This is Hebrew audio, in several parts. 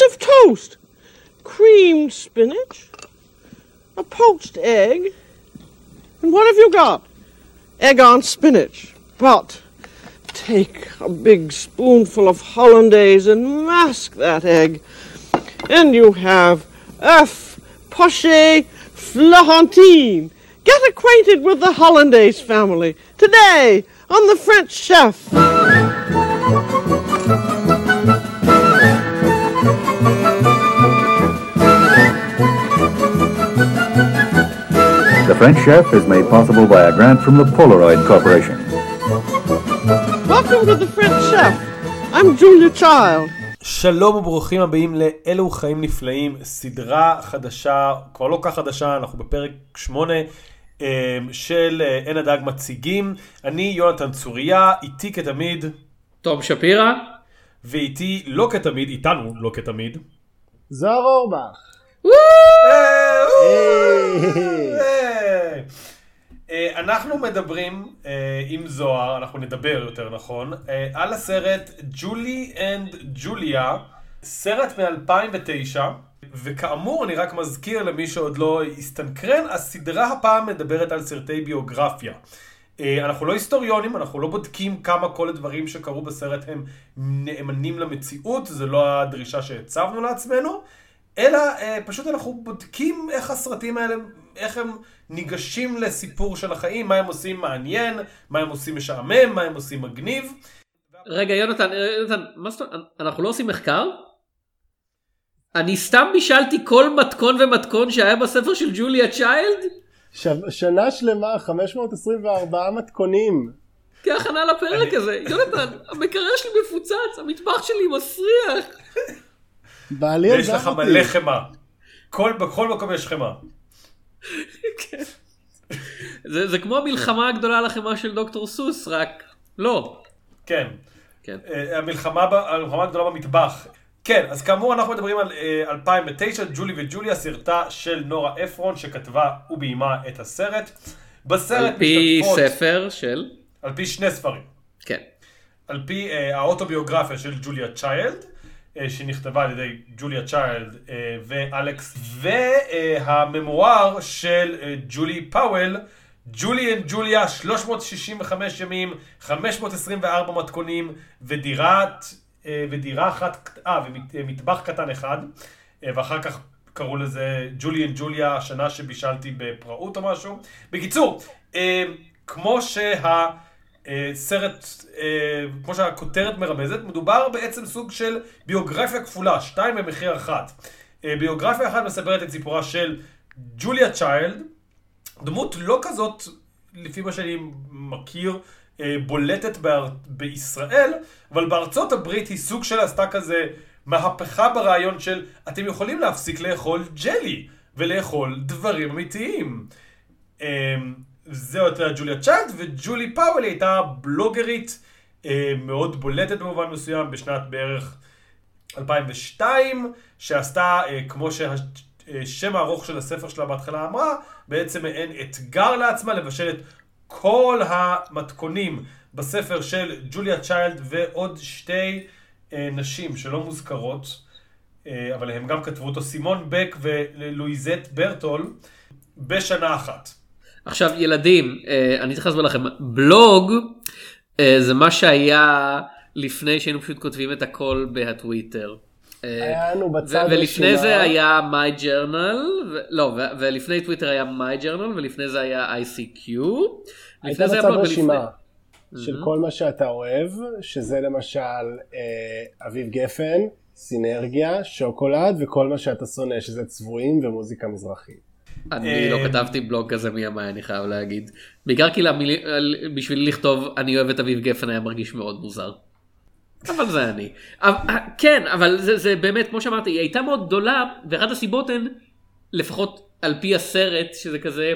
piece of toast, creamed spinach, a poached egg, and what have you got? Egg on spinach. But take a big spoonful of hollandaise and mask that egg, and you have œuf poché florentine. Get acquainted with the hollandaise family today on the French Chef. The French Chef is made possible by a grant from the Polaroid Corporation. Welcome to the French Chef. I'm Julia Child. שלום וברוכים הבאים לאלו חיים נפלאים, סדרה חדשה, כבר לא כך חדשה, אנחנו בפרק 8 של אה, עין הדג מציגים. אני יונתן צוריה, איתי כתמיד, תום שפירא. ואיתי לא כתמיד, איתנו לא כתמיד. זוהר אורבך. אה, אה. אנחנו מדברים אה, עם זוהר, אנחנו נדבר יותר נכון, על הסרט ג'ולי אנד ג'וליה, סרט מ-2009, וכאמור אני רק מזכיר למי שעוד לא הסתנכרן, הסדרה הפעם מדברת על סרטי ביוגרפיה. אנחנו לא היסטוריונים, אנחנו לא בודקים כמה כל הדברים שקרו בסרט הם נאמנים למציאות, זה לא הדרישה שהצבנו לעצמנו, אלא אה, פשוט אנחנו בודקים איך הסרטים האלה, איך הם ניגשים לסיפור של החיים, מה הם עושים מעניין, מה הם עושים משעמם, מה הם עושים מגניב. רגע יונתן, יונתן, מה זאת אומרת, אנחנו לא עושים מחקר? אני סתם בישלתי כל מתכון ומתכון שהיה בספר של ג'וליה צ'יילד? ש... שנה שלמה 524 מתכונים. כהכנה לפרק הזה. יונתן, המקרר שלי מפוצץ, המטבח שלי מסריח. בעלי יש עזב לך אותי. מלא חמאה. כל, בכל מקום יש חמאה. כן. זה זה כמו המלחמה הגדולה על החמאה של דוקטור סוס, רק לא. כן. כן. אה, המלחמה, המלחמה הגדולה במטבח. כן, אז כאמור אנחנו מדברים על אה, 2009, ג'ולי וג'וליה, סרטה של נורה אפרון שכתבה וביימה את הסרט. בסרט על פי משתתפות, ספר של... על פי שני ספרים. כן. על פי אה, האוטוביוגרפיה של ג'וליה צ'יילד, שנכתבה על ידי ג'וליה צ'יילד אה, ואלכס, וה memoir של אה, ג'ולי פאוול, Julie and Julia, 365 ימים, 524 מתכונים, ודירת, אה, ודירה אחת, אה, ומטבח קטן אחד, אה, ואחר כך קראו לזה Julie and Julia, השנה שבישלתי בפראות או משהו. בקיצור, אה, כמו שה... אה, סרט, אה, כמו שהכותרת מרמזת, מדובר בעצם סוג של ביוגרפיה כפולה, שתיים במחיר אחת. אה, ביוגרפיה אחת מספרת את סיפורה של ג'וליה צ'יילד, דמות לא כזאת, לפי מה שאני מכיר, בולטת באר... בישראל, אבל בארצות הברית היא סוג של עשתה כזה מהפכה ברעיון של אתם יכולים להפסיק לאכול ג'לי ולאכול דברים אמיתיים. זהו הייתה ג'וליה צ'אנט, וג'ולי פאוול הייתה בלוגרית אה, מאוד בולטת במובן מסוים בשנת בערך 2002, שעשתה, אה, כמו שהשם הארוך של הספר שלה בהתחלה אמרה, בעצם מעין אתגר לעצמה לבשל את כל המתכונים בספר של ג'וליה צ'יילד ועוד שתי אה, נשים שלא מוזכרות, אה, אבל הם גם כתבו אותו, סימון בק ולואיזט ברטול, בשנה אחת. עכשיו ילדים, אה, אני צריך להסביר לכם, בלוג אה, זה מה שהיה לפני שהיינו פשוט כותבים את הכל בהטוויטר. בצד ולפני. זה היה My Journal, לא, ולפני טוויטר היה My Journal, ולפני זה היה ICQ. הייתה ולפני- רשימה של כל מה שאתה אוהב, שזה למשל אה, אביב גפן, סינרגיה, שוקולד וכל מה שאתה שונא, שזה צבועים ומוזיקה מזרחית. אני לא אה, כתבתי בלוג כזה מימיי, אני חייב להגיד. בעיקר כי בשביל לכתוב אני אוהב את אביב גפן היה מרגיש מאוד מוזר. אבל זה אני. אבל- כן, אבל זה, זה באמת, כמו שאמרתי, היא הייתה מאוד גדולה, ואחת הסיבות הן, לפחות על פי הסרט, שזה כזה,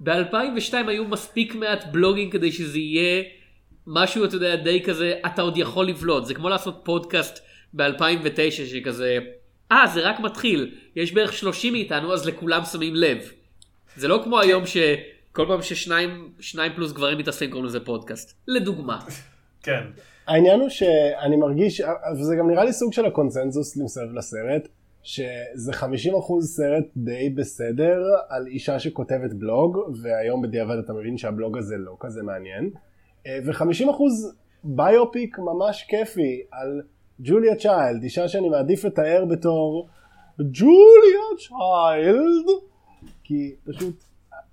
ב-2002 היו מספיק מעט בלוגים כדי שזה יהיה משהו, אתה יודע, די כזה, אתה עוד יכול לבלוט. זה כמו לעשות פודקאסט ב-2009 שכזה, אה, זה רק מתחיל, יש בערך 30 מאיתנו, אז לכולם שמים לב. זה לא כמו היום שכל פעם ששניים שניים פלוס גברים מתעסקים קוראים לזה פודקאסט. לדוגמה. כן. העניין הוא שאני מרגיש, וזה גם נראה לי סוג של הקונצנזוס מסביב לסרט, שזה 50% סרט די בסדר על אישה שכותבת בלוג, והיום בדיעבד אתה מבין שהבלוג הזה לא כזה מעניין, אה, ו-50% ביופיק ממש כיפי על ג'וליה צ'יילד, אישה שאני מעדיף לתאר בתור ג'וליה צ'יילד, כי פשוט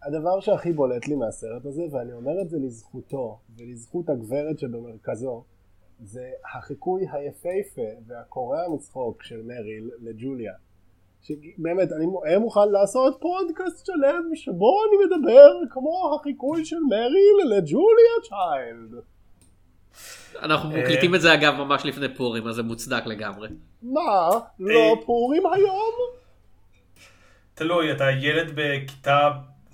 הדבר שהכי בולט לי מהסרט הזה, ואני אומר את זה לזכותו ולזכות הגברת שבמרכזו, זה החיקוי היפהפה והקורע מצחוק של מריל לג'וליה. שבאמת, אני מוכן לעשות פודקאסט שלם שבו אני מדבר כמו החיקוי של מריל לג'וליה צ'יילד. אנחנו מקליטים את זה אגב ממש לפני פורים, אז זה מוצדק לגמרי. מה? לא פורים היום? תלוי, אתה ילד בכיתה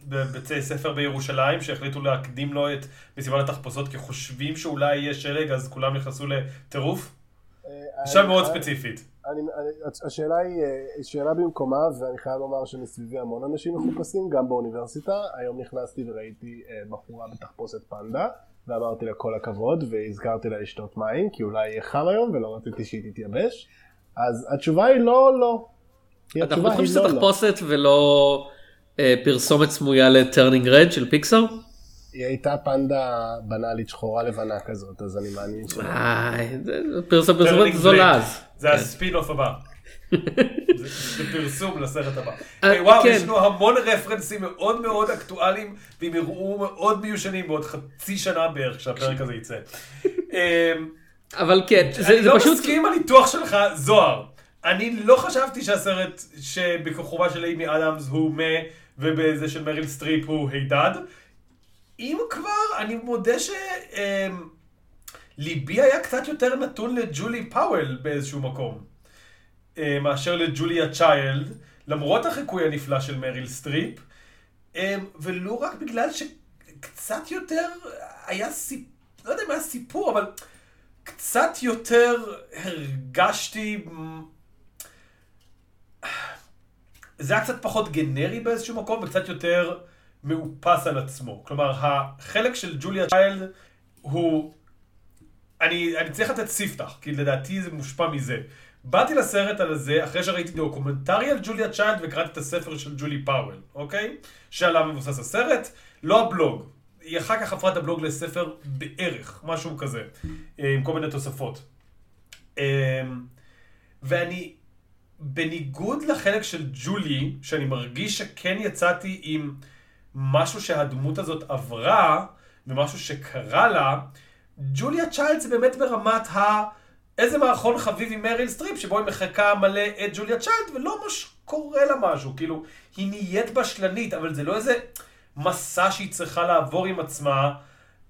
בבתי ספר בירושלים שהחליטו להקדים לו את מסיבת התחפושות כי חושבים שאולי יהיה שלג אז כולם נכנסו לטירוף? עכשיו מאוד ספציפית. אני, אני, השאלה היא אה, שאלה במקומה ואני חייב לומר שמסביבי המון אנשים מחופשים גם באוניברסיטה היום נכנסתי וראיתי אה, בחורה בתחפושת פנדה ואמרתי לה כל הכבוד והזכרתי לה לשתות מים כי אולי יהיה חם היום ולא רציתי שהיא תתייבש אז התשובה היא לא לא. אנחנו בטוחים שזה תחפושת ולא אה, פרסומת סמויה ל Turning Red של פיקסאר? היא הייתה פנדה בנאלית שחורה לבנה כזאת אז אני מאמין ש... פרסומת זולה אז. זה הספין אוף הבא. זה פרסום לסרט הבא. אה, וואו, כן. יש לנו המון רפרנסים מאוד מאוד אקטואליים, והם יראו מאוד מיושנים בעוד חצי שנה בערך כשהפרק הזה יצא. אמ, אבל כן, זה פשוט... אני לא מסכים עם הניתוח שלך, זוהר. אני לא חשבתי שהסרט שבכיכובה של אימי אדמס הוא meh ובזה של מריל סטריפ הוא הידד. אם כבר, אני מודה שליבי אמ, היה קצת יותר נתון לג'ולי פאוול באיזשהו מקום, מאשר לג'וליה צ'יילד, למרות החיקוי הנפלא של מריל סטריפ, אמ, ולו רק בגלל שקצת יותר היה סיפור, לא יודע מה הסיפור, אבל קצת יותר הרגשתי... זה היה קצת פחות גנרי באיזשהו מקום וקצת יותר מאופס על עצמו. כלומר, החלק של ג'וליה צ'יילד הוא... אני, אני צריך לתת ספתח, כי לדעתי זה מושפע מזה. באתי לסרט על זה אחרי שראיתי דוקומנטרי על ג'וליה צ'יילד וקראתי את הספר של ג'ולי פאוול, אוקיי? שעליו מבוסס הסרט, לא הבלוג. היא אחר כך הפכה את הבלוג לספר בערך, משהו כזה, עם כל מיני תוספות. אמ, ואני בניגוד לחלק של ג'ולי, שאני מרגיש שכן יצאתי עם משהו שהדמות הזאת עברה, ומשהו שקרה לה, ג'וליה צ'יילד זה באמת ברמת ה... איזה מערכון חביב עם מריל סטריפ, שבו היא מחקה מלא את ג'וליה צ'יילד, ולא ממש קורה לה משהו, כאילו, היא נהיית בשלנית, אבל זה לא איזה מסע שהיא צריכה לעבור עם עצמה,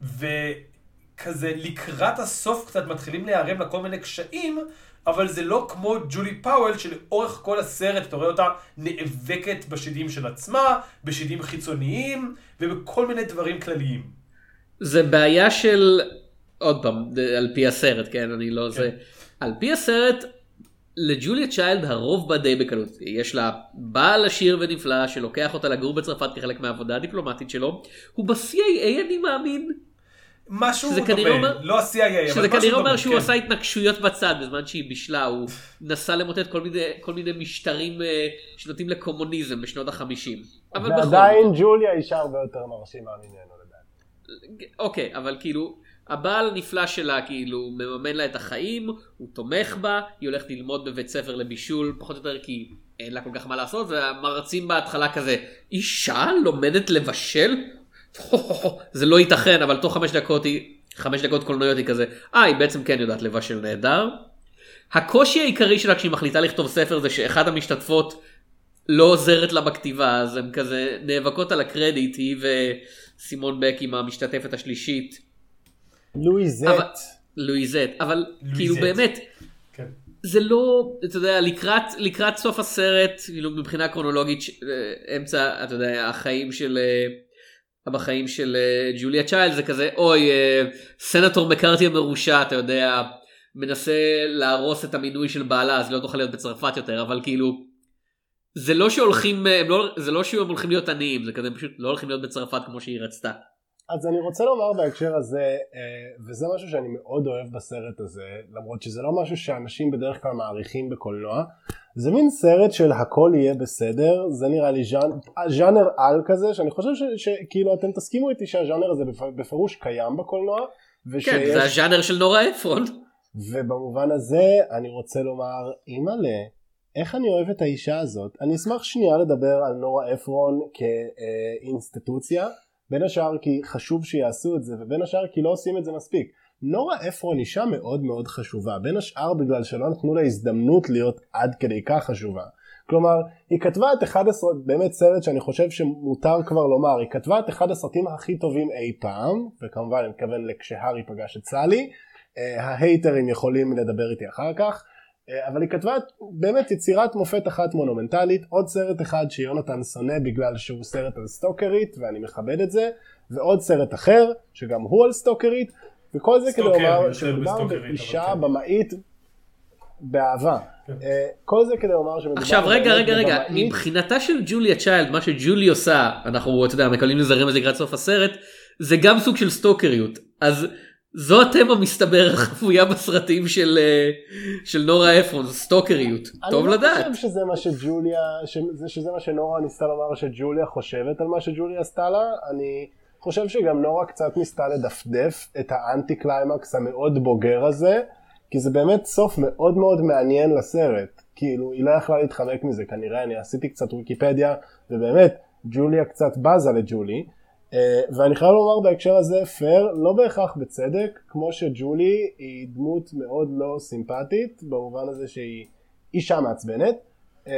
וכזה לקראת הסוף קצת מתחילים להיערם לה כל מיני קשיים, אבל זה לא כמו ג'ולי פאוול שלאורך כל הסרט אתה רואה אותה נאבקת בשדים של עצמה, בשדים חיצוניים ובכל מיני דברים כלליים. זה בעיה של, עוד פעם, על פי הסרט, כן, אני לא כן. זה, על פי הסרט, לג'וליה צ'יילד הרוב בא די בקלות. יש לה בעל עשיר ונפלא שלוקח אותה לגור בצרפת כחלק מהעבודה הדיפלומטית שלו, הוא ב-CIA אני מאמין. משהו דומה, אומר, לא ה-CIA, אבל משהו דומה. שזה כנראה אומר שהוא כן. עשה התנגשויות בצד בזמן שהיא בישלה, הוא נסע למוטט כל מיני, כל מיני משטרים אה, שנוטים לקומוניזם בשנות החמישים. ועדיין ג'וליה אישה הרבה יותר מרשימה ממנו לדעתי. אוקיי, אבל כאילו, הבעל הנפלא שלה כאילו מממן לה את החיים, הוא תומך בה, היא הולכת ללמוד בבית ספר לבישול, פחות או יותר כי אין לה כל כך מה לעשות, והמרצים בהתחלה כזה, אישה לומדת לבשל? זה לא ייתכן אבל תוך חמש דקות היא חמש דקות קולנועיות היא כזה אה היא בעצם כן יודעת לבשל נהדר. הקושי העיקרי שלה כשהיא מחליטה לכתוב ספר זה שאחד המשתתפות לא עוזרת לה בכתיבה אז הם כזה נאבקות על הקרדיט היא וסימון בק עם המשתתפת השלישית. לואיזט. לואיזט אבל כאילו באמת. כן. זה לא, אתה יודע, לקראת, לקראת סוף הסרט, כאילו מבחינה קרונולוגית, אה, אמצע, אתה יודע, החיים של אה, בחיים של אה, ג'וליה צ'יילד זה כזה אוי סנטור מקארתי המרושע אתה יודע מנסה להרוס את המינוי של בעלה אז לא תוכל להיות בצרפת יותר אבל כאילו זה לא שהולכים לא, זה לא שהם הולכים להיות עניים זה כזה פשוט לא הולכים להיות בצרפת כמו שהיא רצתה. אז אני רוצה לומר בהקשר הזה, אה, וזה משהו שאני מאוד אוהב בסרט הזה, למרות שזה לא משהו שאנשים בדרך כלל מעריכים בקולנוע, זה מין סרט של הכל יהיה בסדר, זה נראה לי ז'אנ... ז'אנר על כזה, שאני חושב שכאילו אתם תסכימו איתי שהז'אנר הזה בפ- בפירוש קיים בקולנוע, ושיש... כן, זה הז'אנר של נורה אפרון. ובמובן הזה אני רוצה לומר, אימא'לה, איך אני אוהב את האישה הזאת. אני אשמח שנייה לדבר על נורה אפרון כאינסטיטוציה, בין השאר כי חשוב שיעשו את זה, ובין השאר כי לא עושים את זה מספיק. נורה אפרון אישה מאוד מאוד חשובה, בין השאר בגלל שלא נתנו לה הזדמנות להיות עד כדי כך חשובה. כלומר, היא כתבה את אחד הסרט, באמת סרט שאני חושב שמותר כבר לומר, היא כתבה את אחד הסרטים הכי טובים אי פעם, וכמובן אני מתכוון לכשהארי פגש את סאלי, אה, ההייטרים יכולים לדבר איתי אחר כך, אבל היא כתבה באמת יצירת מופת אחת מונומנטלית, עוד סרט אחד שיונתן שונא בגלל שהוא סרט על סטוקרית, ואני מכבד את זה, ועוד סרט אחר, שגם הוא על סטוקרית, וכל זה כדי לומר שמדובר באישה כן. במאית באהבה. אה, כל זה כדי לומר שמדובר עכשיו רגע רגע רגע מבחינתה של ג'וליה צ'יילד מה שג'ולי עושה אנחנו אתה יודע מקבלים לזה רמז לקראת סוף הסרט זה גם סוג של סטוקריות אז זו התמה מסתבר החבויה בסרטים של אה, של נורה אפרון סטוקריות טוב אני לדעת. לא חושב שזה מה שג'וליה, שזה, שזה מה שנורה ניסתה לומר שג'וליה חושבת על מה שג'וליה עשתה לה. אני חושב שגם נורה קצת ניסתה לדפדף את האנטי קליימקס המאוד בוגר הזה, כי זה באמת סוף מאוד מאוד מעניין לסרט. כאילו, היא לא יכלה להתחמק מזה כנראה, אני עשיתי קצת ויקיפדיה, ובאמת, ג'וליה קצת בזה לג'ולי. אה, ואני חייב לומר בהקשר הזה, פייר, לא בהכרח בצדק, כמו שג'ולי היא דמות מאוד לא סימפטית, במובן הזה שהיא אישה מעצבנת. אה,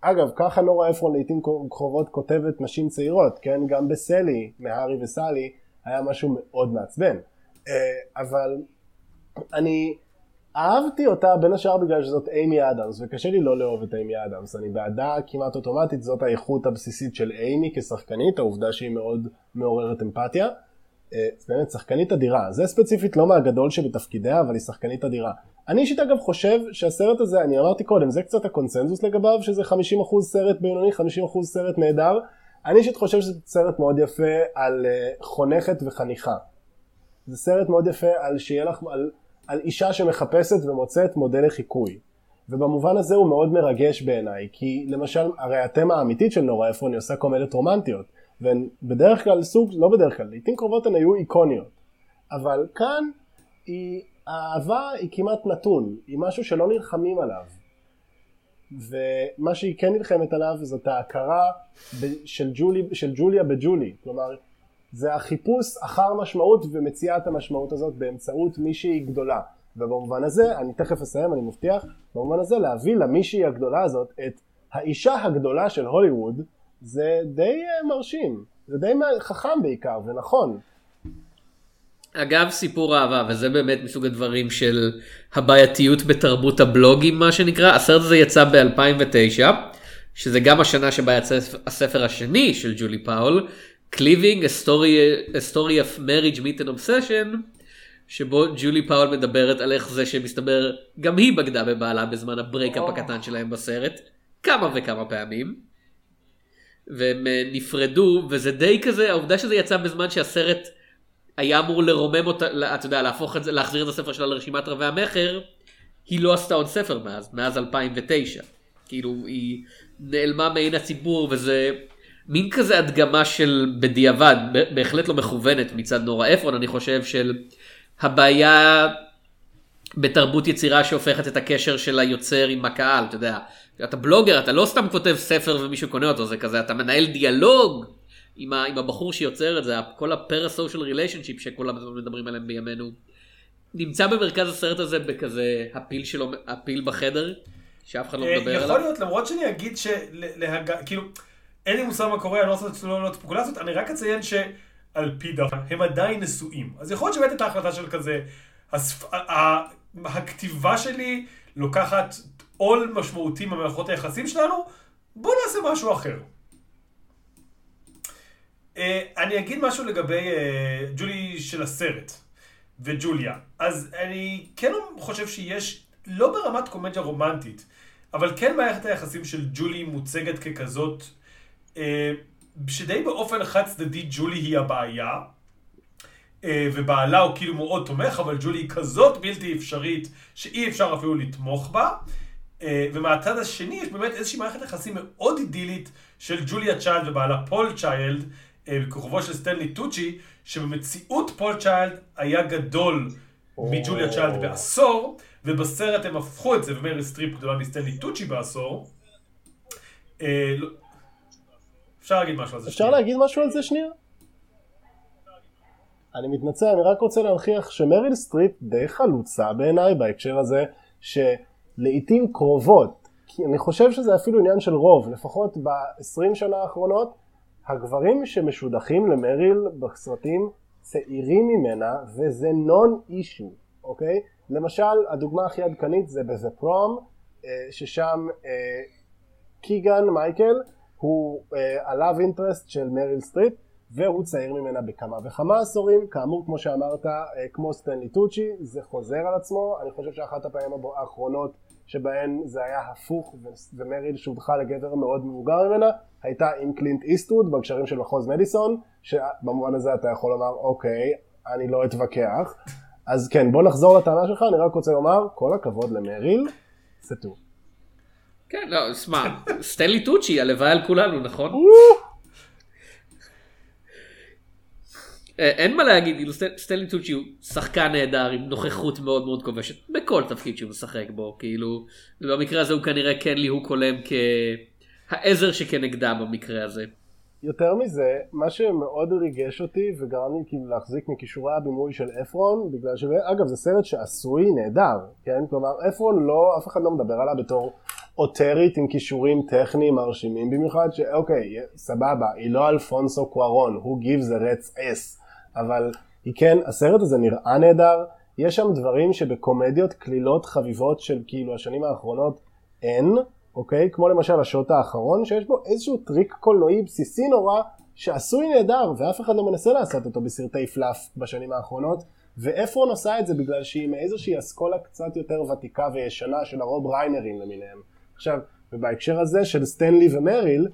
אגב, ככה נורה אפרון לעיתים קרובות כותבת נשים צעירות, כן? גם בסלי, מהארי וסלי, היה משהו מאוד מעצבן. אה, אבל אני אהבתי אותה בין השאר בגלל שזאת אימי אדמס, וקשה לי לא לאהוב את אימי אדמס, אני בעדה כמעט אוטומטית, זאת האיכות הבסיסית של אימי כשחקנית, העובדה שהיא מאוד מעוררת אמפתיה. אה, באמת שחקנית אדירה, זה ספציפית לא מהגדול שבתפקידיה, אבל היא שחקנית אדירה. אני אישית אגב חושב שהסרט הזה, אני אמרתי קודם, זה קצת הקונצנזוס לגביו, שזה 50% סרט בינוני, 50% סרט נהדר. אני אישית חושב שזה סרט מאוד יפה על אה, חונכת וחניכה. זה סרט מאוד יפה על שיהיה לך, על, על אישה שמחפשת ומוצאת מודל לחיקוי. ובמובן הזה הוא מאוד מרגש בעיניי, כי למשל, הרי התמה האמיתית של נורה אפרון היא עושה קומדיות רומנטיות, והן בדרך כלל סוג, לא בדרך כלל, לעיתים קרובות הן היו איקוניות. אבל כאן היא, האהבה היא כמעט נתון, היא משהו שלא נלחמים עליו. ומה שהיא כן נלחמת עליו זאת ההכרה של, ג'ולי, של ג'וליה בג'ולי, כלומר זה החיפוש אחר משמעות ומציאת המשמעות הזאת באמצעות מישהי גדולה. ובמובן הזה, אני תכף אסיים, אני מבטיח, במובן הזה להביא למישהי הגדולה הזאת את האישה הגדולה של הוליווד, זה די אה, מרשים, זה די חכם בעיקר ונכון. אגב סיפור אהבה וזה באמת מסוג הדברים של הבעייתיות בתרבות הבלוגים מה שנקרא הסרט הזה יצא ב2009 שזה גם השנה שבה יצא הספר השני של ג'ולי פאול Cleaving a story, of marriage meet and obsession שבו ג'ולי פאול מדברת על איך זה שמסתבר גם היא בגדה בבעלה בזמן ה breakup הקטן שלהם בסרט כמה וכמה פעמים. והם אה, נפרדו וזה די כזה העובדה שזה יצא בזמן שהסרט היה אמור לרומם אותה, אתה יודע, להפוך את זה, להחזיר את הספר שלה לרשימת רבי המכר, היא לא עשתה עוד ספר מאז, מאז 2009. כאילו, היא נעלמה מעין הציבור, וזה מין כזה הדגמה של בדיעבד, בהחלט לא מכוונת מצד נורה אפרון, אני חושב, של הבעיה בתרבות יצירה שהופכת את הקשר של היוצר עם הקהל, אתה יודע, אתה בלוגר, אתה לא סתם כותב ספר ומישהו קונה אותו, זה כזה, אתה מנהל דיאלוג עם, ה, עם הבחור שיוצר את זה, כל הפרסושיאל ריליישנשיפ שכולם מדברים עליהם בימינו. נמצא במרכז הסרט הזה בכזה הפיל שלו, הפיל בחדר, שאף אחד לא אה, מדבר יכול עליו. להיות, למרות שאני אגיד שלהג... כאילו, אין לי מושג מה קורה, אני לא רוצה לא להיות ספקולציות, אני רק אציין שעל פי דבר, הם עדיין נשואים. אז יכול להיות שבאמת הייתה החלטה של כזה, הספ... ה- הכתיבה שלי לוקחת עול משמעותי ממערכות היחסים שלנו, בואו נעשה משהו אחר. אה, אני אגיד משהו לגבי אה, ג'ולי של הסרט וג'וליה. אז אני כן חושב שיש, לא ברמת קומדיה רומנטית, אבל כן מערכת היחסים של ג'ולי מוצגת ככזאת, שדי באופן חד צדדי ג'ולי היא הבעיה, אה, ובעלה הוא כאילו מאוד תומך, אבל ג'ולי היא כזאת בלתי אפשרית, שאי אפשר אפילו לתמוך בה. אה, ומהצד השני יש באמת איזושהי מערכת יחסים מאוד אידילית של ג'וליה צ'יילד ובעלה פול צ'יילד, אה, בכיכובו של סטנלי טוצ'י, שבמציאות פול צ'יילד היה גדול מג'וליה צ'יילד בעשור, ובסרט הם הפכו את זה, ומריל סטריפ גדולה מסטנלי טוצ'י בעשור. אפשר להגיד משהו על זה. אפשר שנייה. להגיד משהו על זה שנייה? אני מתנצל, אני רק רוצה להנכיח שמריל סטריפ די חלוצה בעיניי בהקשר הזה, שלעיתים קרובות, כי אני חושב שזה אפילו עניין של רוב, לפחות ב-20 שנה האחרונות, הגברים שמשודכים למריל בסרטים צעירים ממנה, וזה non-issue, אוקיי? למשל, הדוגמה הכי עדכנית זה ב-The Prom, אה, ששם אה, קיגן מייקל הוא ה love interest של מריל סטריפ והוא צעיר ממנה בכמה וכמה עשורים. כאמור כמו שאמרת אה, כמו סטנלי טוצ'י זה חוזר על עצמו. אני חושב שאחת הפעמים האחרונות שבהן זה היה הפוך ומריל שודכה לגבר מאוד מבוגר ממנה הייתה עם קלינט איסטווד בהגשרים של מחוז מדיסון שבמובן הזה אתה יכול לומר אוקיי אני לא אתווכח. אז כן בוא נחזור לטענה שלך. אני רק רוצה לומר כל הכבוד למריל. טוב כן, לא, שמע, סטנלי טוצ'י, הלוואי על כולנו, נכון? אה, אין מה להגיד, כאילו סט- סטנלי טוצ'י הוא שחקן נהדר עם נוכחות מאוד מאוד כובשת בכל תפקיד שהוא משחק בו, כאילו, במקרה הזה הוא כנראה כן ליהוק הולם כהעזר שכנגדה במקרה הזה. יותר מזה, מה שמאוד ריגש אותי וגרם לי כאילו להחזיק מכישורי הבימוי של אפרון, בגלל שאגב זה סרט שעשוי נהדר, כן? כלומר אפרון לא, אף אחד לא מדבר עליה בתור אוטרית עם כישורים טכניים מרשימים במיוחד, שאוקיי, סבבה, היא לא אלפונסו קוארון, הוא gives a rat's ass, אבל היא כן, הסרט הזה נראה נהדר, יש שם דברים שבקומדיות קלילות חביבות של כאילו השנים האחרונות אין, אוקיי? כמו למשל השוט האחרון, שיש בו איזשהו טריק קולנועי בסיסי נורא, שעשוי נהדר, ואף אחד לא מנסה לעשות אותו בסרטי fluff בשנים האחרונות, ואפרון עושה את זה בגלל שהיא מאיזושהי אסכולה קצת יותר ותיקה וישנה של הרוב ריינרים למיניהם. עכשיו, ובהקשר הזה של סטנלי ומריל,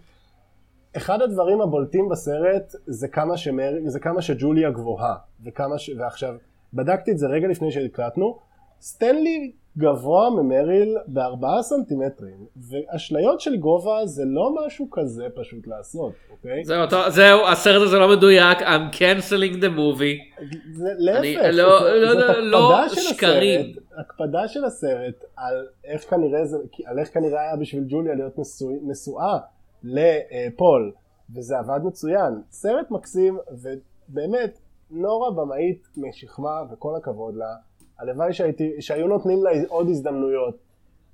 אחד הדברים הבולטים בסרט זה כמה, שמר... זה כמה שג'וליה גבוהה, וכמה ש... ועכשיו, בדקתי את זה רגע לפני שהקלטנו, סטנלי גבוה ממריל בארבעה סנטימטרים, ואשליות של גובה זה לא משהו כזה פשוט לעשות, אוקיי? זהו, אתה- זהו, הסרט הזה לא מדויק, I'm canceling the movie. זה להפך, אני- זה- לא- זאת לא- הקפדה לא של שקרים. הסרט, הקפדה של הסרט על איך כנראה זה, על איך כנראה היה בשביל ג'וליה להיות נשוא, נשואה לפול, וזה עבד מצוין. סרט מקסים, ובאמת, נורה במאית משכמה, וכל הכבוד לה. הלוואי שהייתי, שהיו נותנים לה עוד הזדמנויות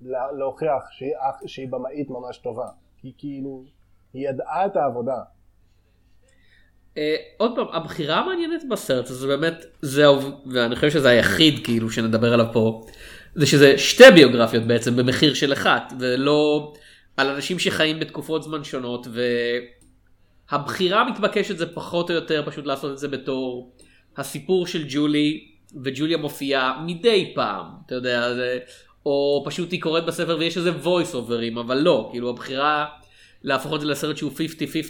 לה- להוכיח שהיא, שהיא במאית ממש טובה. כי כאילו, היא ידעה את העבודה. אה, עוד פעם, הבחירה המעניינת בסרט הזה באמת, זהו, ואני חושב שזה היחיד כאילו שנדבר עליו פה, זה שזה שתי ביוגרפיות בעצם במחיר של אחת, ולא על אנשים שחיים בתקופות זמן שונות, והבחירה המתבקשת זה פחות או יותר פשוט לעשות את זה בתור הסיפור של ג'ולי, וג'וליה מופיעה מדי פעם, אתה יודע, זה, או פשוט היא קוראת בספר ויש איזה voice overים, אבל לא, כאילו הבחירה להפוך את זה לסרט שהוא 50-50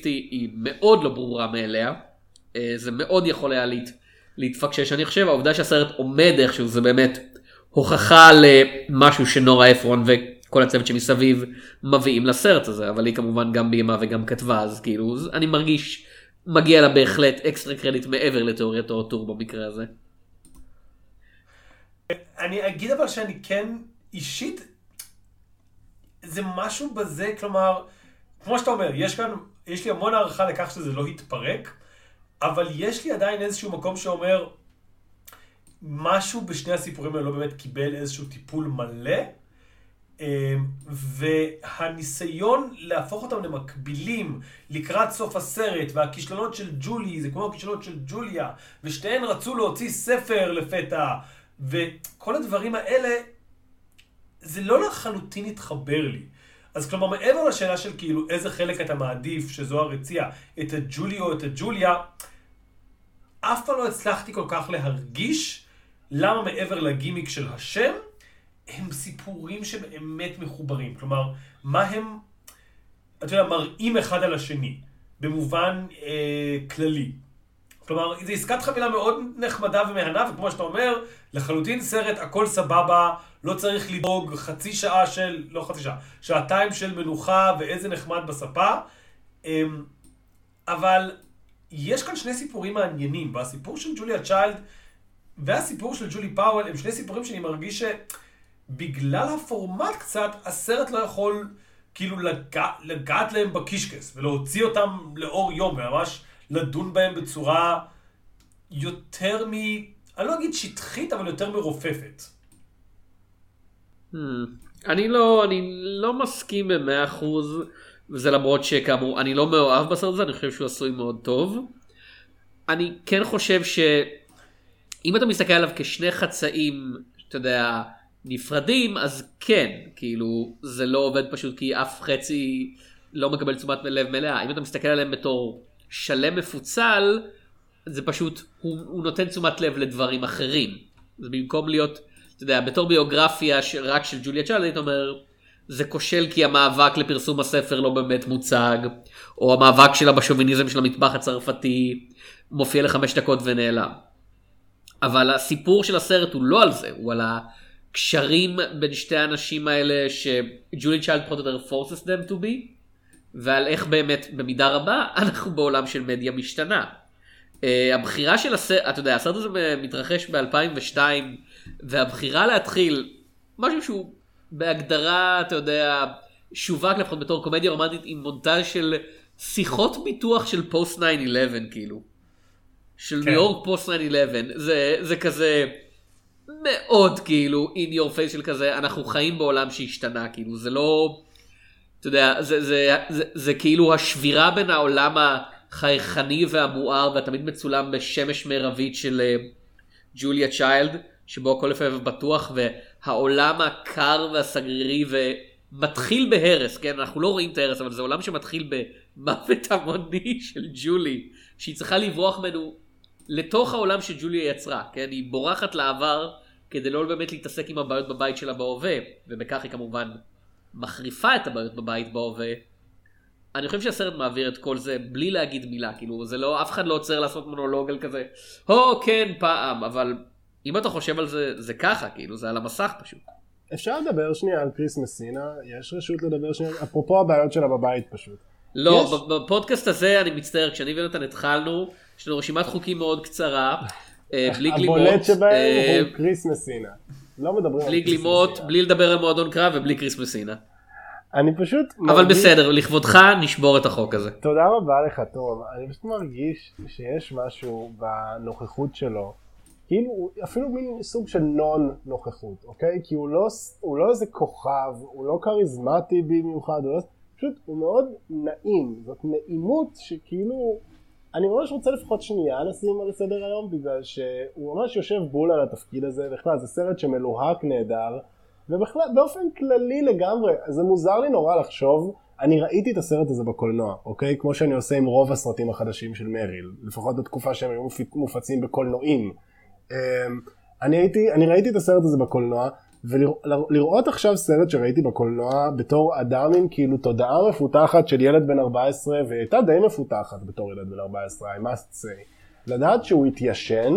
היא מאוד לא ברורה מאליה. אה, זה מאוד יכול היה להת, להתפקשש. אני חושב העובדה שהסרט עומד איכשהו זה באמת הוכחה למשהו שנורה אפרון וכל הצוות שמסביב מביאים לסרט הזה, אבל היא כמובן גם ביימה וגם כתבה, אז כאילו אני מרגיש מגיע לה בהחלט אקסטרה קרדיט מעבר לתיאוריית האוטור במקרה הזה. אני אגיד אבל שאני כן, אישית, זה משהו בזה, כלומר, כמו שאתה אומר, יש כאן, יש לי המון הערכה לכך שזה לא התפרק, אבל יש לי עדיין איזשהו מקום שאומר, משהו בשני הסיפורים האלה לא באמת קיבל איזשהו טיפול מלא, אמ, והניסיון להפוך אותם למקבילים לקראת סוף הסרט, והכישלונות של ג'ולי זה כמו הכישלונות של ג'וליה, ושתיהן רצו להוציא ספר לפתע, וכל הדברים האלה, זה לא לחלוטין התחבר לי. אז כלומר, מעבר לשאלה של כאילו איזה חלק אתה מעדיף, שזוהר הציע, את הג'ולי או את הג'וליה, אף פעם לא הצלחתי כל כך להרגיש למה מעבר לגימיק של השם, הם סיפורים שבאמת מחוברים. כלומר, מה הם, אתה יודע, מראים אחד על השני, במובן אה, כללי. כלומר, זו עסקת חבילה מאוד נחמדה ומהנה, וכמו שאתה אומר, לחלוטין סרט, הכל סבבה, לא צריך לדאוג חצי שעה של, לא חצי שעה, שעתיים של מנוחה ואיזה נחמד בספה. אמ, אבל יש כאן שני סיפורים מעניינים, והסיפור של ג'וליה צ'יילד והסיפור של ג'ולי פאוול הם שני סיפורים שאני מרגיש שבגלל הפורמט קצת, הסרט לא יכול כאילו לגע, לגעת להם בקישקס ולהוציא אותם לאור יום וממש לדון בהם בצורה יותר מ... אני לא אגיד שטחית, אבל יותר מרופפת. Hmm. אני לא, אני לא מסכים במאה אחוז, וזה למרות שכאמור, אני לא מאוהב בסרט הזה, אני חושב שהוא עשוי מאוד טוב. אני כן חושב שאם אתה מסתכל עליו כשני חצאים, אתה יודע, נפרדים, אז כן, כאילו, זה לא עובד פשוט כי אף חצי לא מקבל תשומת לב מלאה. אם אתה מסתכל עליהם בתור שלם מפוצל, זה פשוט, הוא, הוא נותן תשומת לב לדברים אחרים. זה במקום להיות, אתה יודע, בתור ביוגרפיה רק של ג'וליה צ'ארלד, היית אומר, זה כושל כי המאבק לפרסום הספר לא באמת מוצג, או המאבק שלה בשוביניזם של המטבח הצרפתי מופיע לחמש דקות ונעלם. אבל הסיפור של הסרט הוא לא על זה, הוא על הקשרים בין שתי האנשים האלה שג'ולי צ'יילד פחות או יותר forces them to be, ועל איך באמת במידה רבה אנחנו בעולם של מדיה משתנה. Uh, הבחירה של הסרט, אתה יודע, הסרט הזה מתרחש ב-2002, והבחירה להתחיל משהו שהוא בהגדרה, אתה יודע, שווק לפחות בתור קומדיה רומנטית עם מונטאז' של שיחות ביטוח של פוסט 9-11 כאילו. של כן. ניו יורק פוסט 9-11, זה, זה כזה מאוד כאילו in your face של כזה, אנחנו חיים בעולם שהשתנה, כאילו זה לא, אתה יודע, זה, זה, זה, זה, זה כאילו השבירה בין העולם החייכני והמואר והתמיד מצולם בשמש מרבית של אה, ג'וליה צ'יילד, שבו הכל לפעמים בטוח והעולם הקר והסגרירי ומתחיל בהרס, כן? אנחנו לא רואים את ההרס, אבל זה עולם שמתחיל במוות המוני של ג'ולי, שהיא צריכה לברוח ממנו לתוך העולם שג'וליה יצרה, כן? היא בורחת לעבר כדי לא באמת להתעסק עם הבעיות בבית שלה בהווה, ובכך היא כמובן מחריפה את הבעיות בבית בהווה. אני חושב שהסרט מעביר את כל זה בלי להגיד מילה, כאילו זה לא, אף אחד לא עוצר לעשות מונולוג על כזה, הו כן פעם, אבל אם אתה חושב על זה, זה ככה, כאילו זה על המסך פשוט. אפשר לדבר שנייה על קריס מסינה? יש רשות לדבר שנייה? אפרופו הבעיות שלה בבית פשוט. לא, יש? בפודקאסט הזה אני מצטער, כשאני ויונתן התחלנו, יש לנו רשימת חוקים מאוד קצרה, אה, בלי גלימות, הבולט שבהם אה, הוא קריס מסינה. לא מדברים בלי גלימות. בלי לדבר על מועדון קרב ובלי קריס מסינה. אני פשוט... אבל מרגיש- בסדר, לכבודך נשבור את החוק הזה. תודה רבה לך תום, אני פשוט מרגיש שיש משהו בנוכחות שלו, כאילו אפילו מין סוג של נון נוכחות, אוקיי? כי הוא לא, הוא לא איזה כוכב, הוא לא כריזמטי במיוחד, הוא לא, פשוט הוא מאוד נעים, זאת נעימות שכאילו, אני ממש רוצה לפחות שנייה לשים על סדר היום בגלל שהוא ממש יושב בול על התפקיד הזה, בכלל זה סרט שמלוהק נהדר, ובכלל באופן כללי לגמרי, זה מוזר לי נורא לחשוב, אני ראיתי את הסרט הזה בקולנוע, אוקיי? כמו שאני עושה עם רוב הסרטים החדשים של מריל, לפחות בתקופה שהם היו מופ- מופצים בקולנועים. אמ, אני, הייתי, אני ראיתי את הסרט הזה בקולנוע, ולראות עכשיו סרט שראיתי בקולנוע בתור אדם עם כאילו תודעה מפותחת של ילד בן 14, והיא הייתה די מפותחת בתור ילד בן 14, I must say. לדעת שהוא התיישן,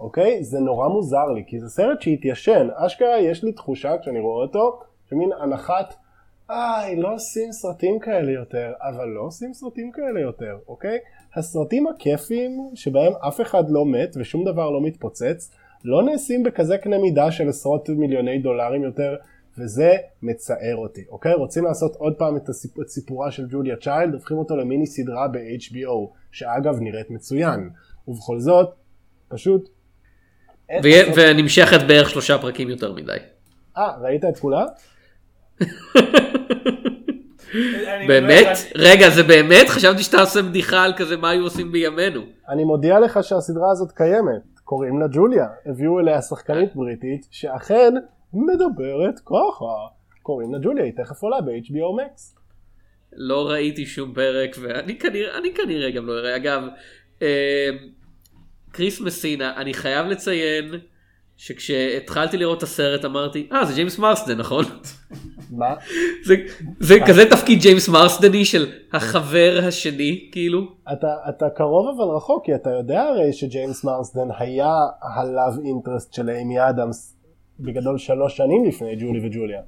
אוקיי? זה נורא מוזר לי, כי זה סרט שהתיישן. אשכרה יש לי תחושה כשאני רואה אותו, שמין הנחת, איי, לא עושים סרטים כאלה יותר, אבל לא עושים סרטים כאלה יותר, אוקיי? הסרטים הכיפיים, שבהם אף אחד לא מת ושום דבר לא מתפוצץ, לא נעשים בכזה קנה מידה של עשרות מיליוני דולרים יותר, וזה מצער אותי, אוקיי? רוצים לעשות עוד פעם את, הסיפ... את סיפורה של ג'וליה צ'יילד, הופכים אותו למיני סדרה ב-HBO, שאגב נראית מצוין, ובכל זאת, פשוט... ו- לעשות- ונמשכת בערך שלושה פרקים יותר מדי. אה, ראית את כולה? באמת? אני- רגע, זה באמת? חשבתי שאתה עושה בדיחה על כזה מה היו עושים בימינו. אני מודיע לך שהסדרה הזאת קיימת, קוראים לה ג'וליה, הביאו אליה שחקנית בריטית שאכן מדברת ככה, קוראים לה ג'וליה, היא תכף עולה ב-HBO Max. לא ראיתי שום פרק, ואני כנראה, אני כנראה גם לא אראה. אגב, אה, קריס מסינה, אני חייב לציין שכשהתחלתי לראות את הסרט אמרתי, אה, זה ג'יימס מרסדן, נכון? מה? זה, זה כזה תפקיד ג'יימס מרסדני של החבר השני, כאילו. אתה, אתה קרוב אבל רחוק, כי אתה יודע הרי שג'יימס מרסדן היה ה-love interest של אימי אדמס בגדול שלוש שנים לפני ג'ולי וג'וליה.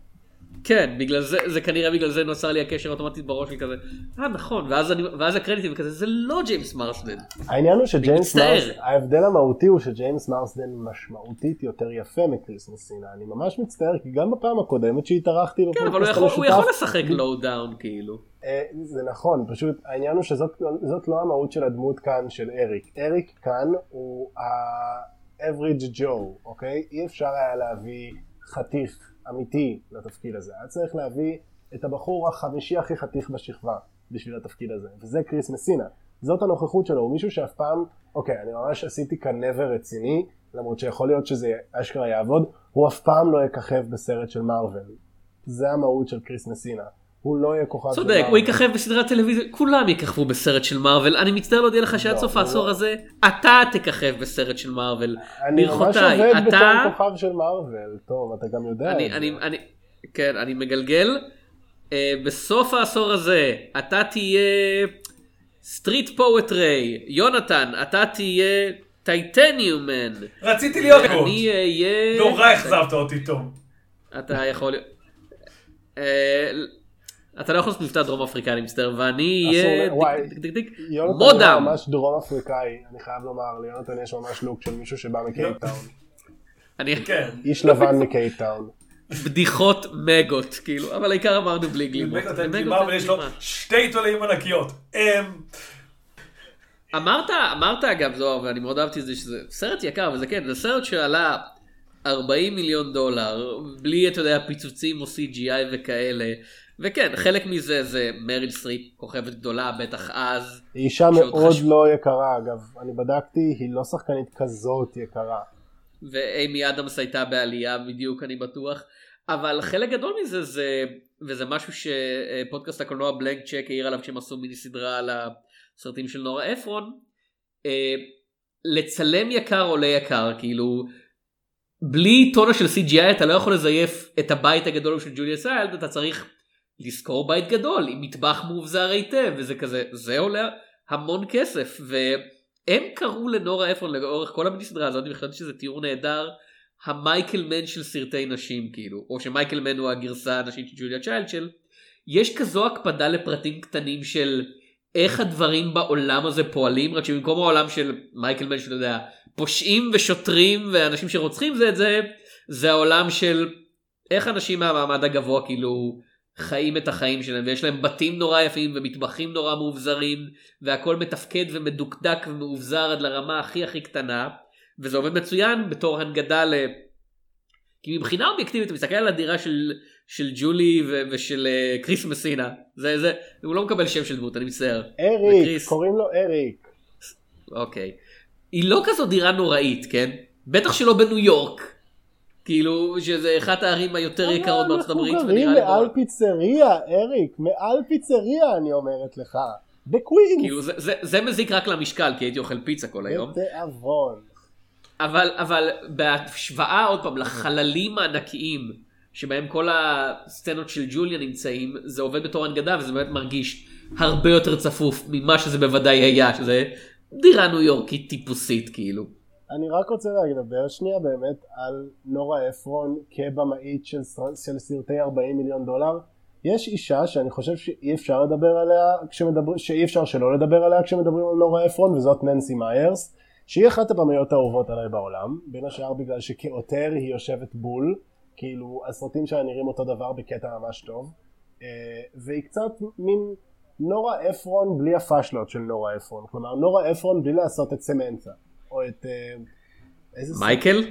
כן, בגלל זה, זה כנראה בגלל זה נוצר לי הקשר אוטומטית בראש שלי כזה, אה נכון, ואז, אני, ואז הקרדיטים כזה, זה לא ג'יימס מרסדן. העניין הוא שג'יימס. מרסדן, ההבדל המהותי הוא שג'יימס מרסדן משמעותית יותר יפה מקריס מסינה, אני ממש מצטער כי גם בפעם הקודמת שהתארחתי כן, אבל הוא יכול, הוא יכול לשחק low down, כאילו. אה, זה נכון, פשוט העניין הוא שזאת זאת לא המהות של הדמות כאן של אריק. אריק כאן הוא ה-average Joe, אוקיי? אי אפשר היה להביא חתיך אמיתי לתפקיד הזה. היה צריך להביא את הבחור החמישי הכי חתיך בשכבה בשביל התפקיד הזה, וזה קריס מסינה. זאת הנוכחות שלו, הוא מישהו שאף פעם, אוקיי, אני ממש עשיתי כאן נבר רציני, למרות שיכול להיות שזה אשכרה יעבוד, הוא אף פעם לא יככב בסרט של מארוול. זה המהות של קריס מסינה. הוא לא יהיה כוכב של צודק, הוא מארוול. יככב בסדרת טלוויזיה, כולם יככבו בסרט של מארוול, אני מצטער להודיע לך שעד לא, סוף לא. העשור הזה, אתה תככב בסרט של מארוול. אני ממש ברכותיי, עובד אתה, בתור כוכב של מארוול, טוב, אתה גם יודע אני, את זה. אני, אני, כן, אני מגלגל, אה, בסוף העשור הזה, אתה תהיה סטריט פואטרי, יונתן, אתה תהיה טייטניומן, רציתי להיות גוט. אני אהיה... נורא אכזבת אותי, תום. אתה יכול. אה, אתה לא יכול לעשות מבטא דרום אפריקאי, אני מצטער, ואני אהיה... מודם! ממש דרום אפריקאי, אני חייב לומר, ליונתן יש ממש לוק של מישהו שבא מקייפטאון. אני... כן. איש לבן מקייפטאון. בדיחות מגות, כאילו, אבל העיקר אמרנו בלי גלימות. לו. שתי תולעים ענקיות. אמ, אמרת, אמרת אגב זוהר, ואני מאוד אהבתי את זה, שזה סרט יקר, וזה כן, זה סרט שעלה 40 מיליון דולר, בלי, אתה יודע, פיצוצים או CGI וכאלה. וכן, חלק מזה זה מריל סטריפ, כוכבת גדולה, בטח אז. היא אישה מאוד חשובה. לא יקרה, אגב, אני בדקתי, היא לא שחקנית כזאת יקרה. ואימי אדמס הייתה בעלייה בדיוק אני בטוח אבל חלק גדול מזה זה וזה משהו שפודקאסט הקולנוע Blank Check העיר עליו כשהם עשו מיני סדרה על הסרטים של נורה אפרון אה, לצלם יקר עולה יקר כאילו בלי טונה של CGI אתה לא יכול לזייף את הבית הגדול של ג'וליה סיילד אתה צריך לשכור בית גדול עם מטבח מאובזר היטב וזה כזה זה עולה המון כסף והם קראו לנורה אפרון לאורך כל המיני סדרה הזאת וחשבתי שזה תיאור נהדר המייקל מן של סרטי נשים כאילו או שמייקל מן הוא הגרסה הנשית של ג'וליה צ'יילד של יש כזו הקפדה לפרטים קטנים של איך הדברים בעולם הזה פועלים רק שבמקום העולם של מייקל מן שאתה יודע פושעים ושוטרים ואנשים שרוצחים זה את זה זה העולם של איך אנשים מהמעמד הגבוה כאילו חיים את החיים שלהם ויש להם בתים נורא יפים ומטבחים נורא מאובזרים והכל מתפקד ומדוקדק ומאובזר עד לרמה הכי הכי קטנה וזה עובד מצוין בתור הנגדה ל... כי מבחינה אובייקטיבית אתה מסתכל על הדירה של, של ג'ולי ו- ושל אה, קריס מסינה זה זה הוא לא מקבל שם של דמות אני מצטער. אריק, וקריס. קוראים לו אריק. אוקיי. היא לא כזו דירה נוראית כן? בטח שלא בניו יורק. כאילו שזה אחת הערים היותר יקרות בארצות הברית אנחנו גרים מעל. פיצריה, אריק, מעל פיצריה אני אומרת לך. בקווינס. כאילו זה, זה, זה מזיק רק למשקל כי הייתי אוכל פיצה כל היום. בתיאבון. אבל אבל בהשוואה עוד פעם לחללים הענקיים שבהם כל הסצנות של ג'וליה נמצאים זה עובד בתור הנגדה וזה באמת מרגיש הרבה יותר צפוף ממה שזה בוודאי היה שזה דירה ניו יורקית טיפוסית כאילו. אני רק רוצה לדבר שנייה באמת על נורה אפרון כבמאית של, של סרטי 40 מיליון דולר. יש אישה שאני חושב שאי אפשר לדבר עליה, כשמדבר, שאי אפשר שלא לדבר עליה כשמדברים על נורה אפרון וזאת ננסי מיירס שהיא אחת הבמאיות האהובות עליי בעולם בין השאר בגלל שכעותר היא יושבת בול כאילו הסרטים שלה נראים אותו דבר בקטע ממש טוב. אה, והיא קצת מין נורה אפרון בלי הפאשלות של נורה אפרון. כלומר נורה אפרון בלי לעשות את סמנטה או את אה, איזה סרט? מייקל?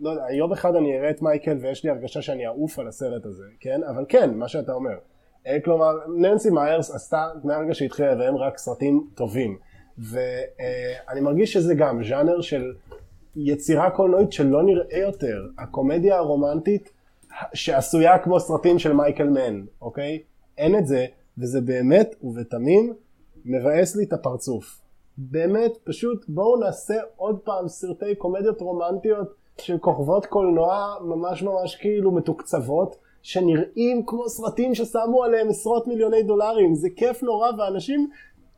לא יודע, יום אחד אני אראה את מייקל ויש לי הרגשה שאני אעוף על הסרט הזה, כן? אבל כן, מה שאתה אומר. אה, כלומר, ננסי מיירס עשתה מהרגע שהתחילה והם רק סרטים טובים. ואני מרגיש שזה גם ז'אנר של יצירה קולנועית שלא נראה יותר. הקומדיה הרומנטית שעשויה כמו סרטים של מייקל מן, אוקיי? אין את זה, וזה באמת ובתמים מבאס לי את הפרצוף. באמת, פשוט בואו נעשה עוד פעם סרטי קומדיות רומנטיות של כוכבות קולנוע ממש ממש כאילו מתוקצבות, שנראים כמו סרטים ששמו עליהם עשרות מיליוני דולרים, זה כיף נורא ואנשים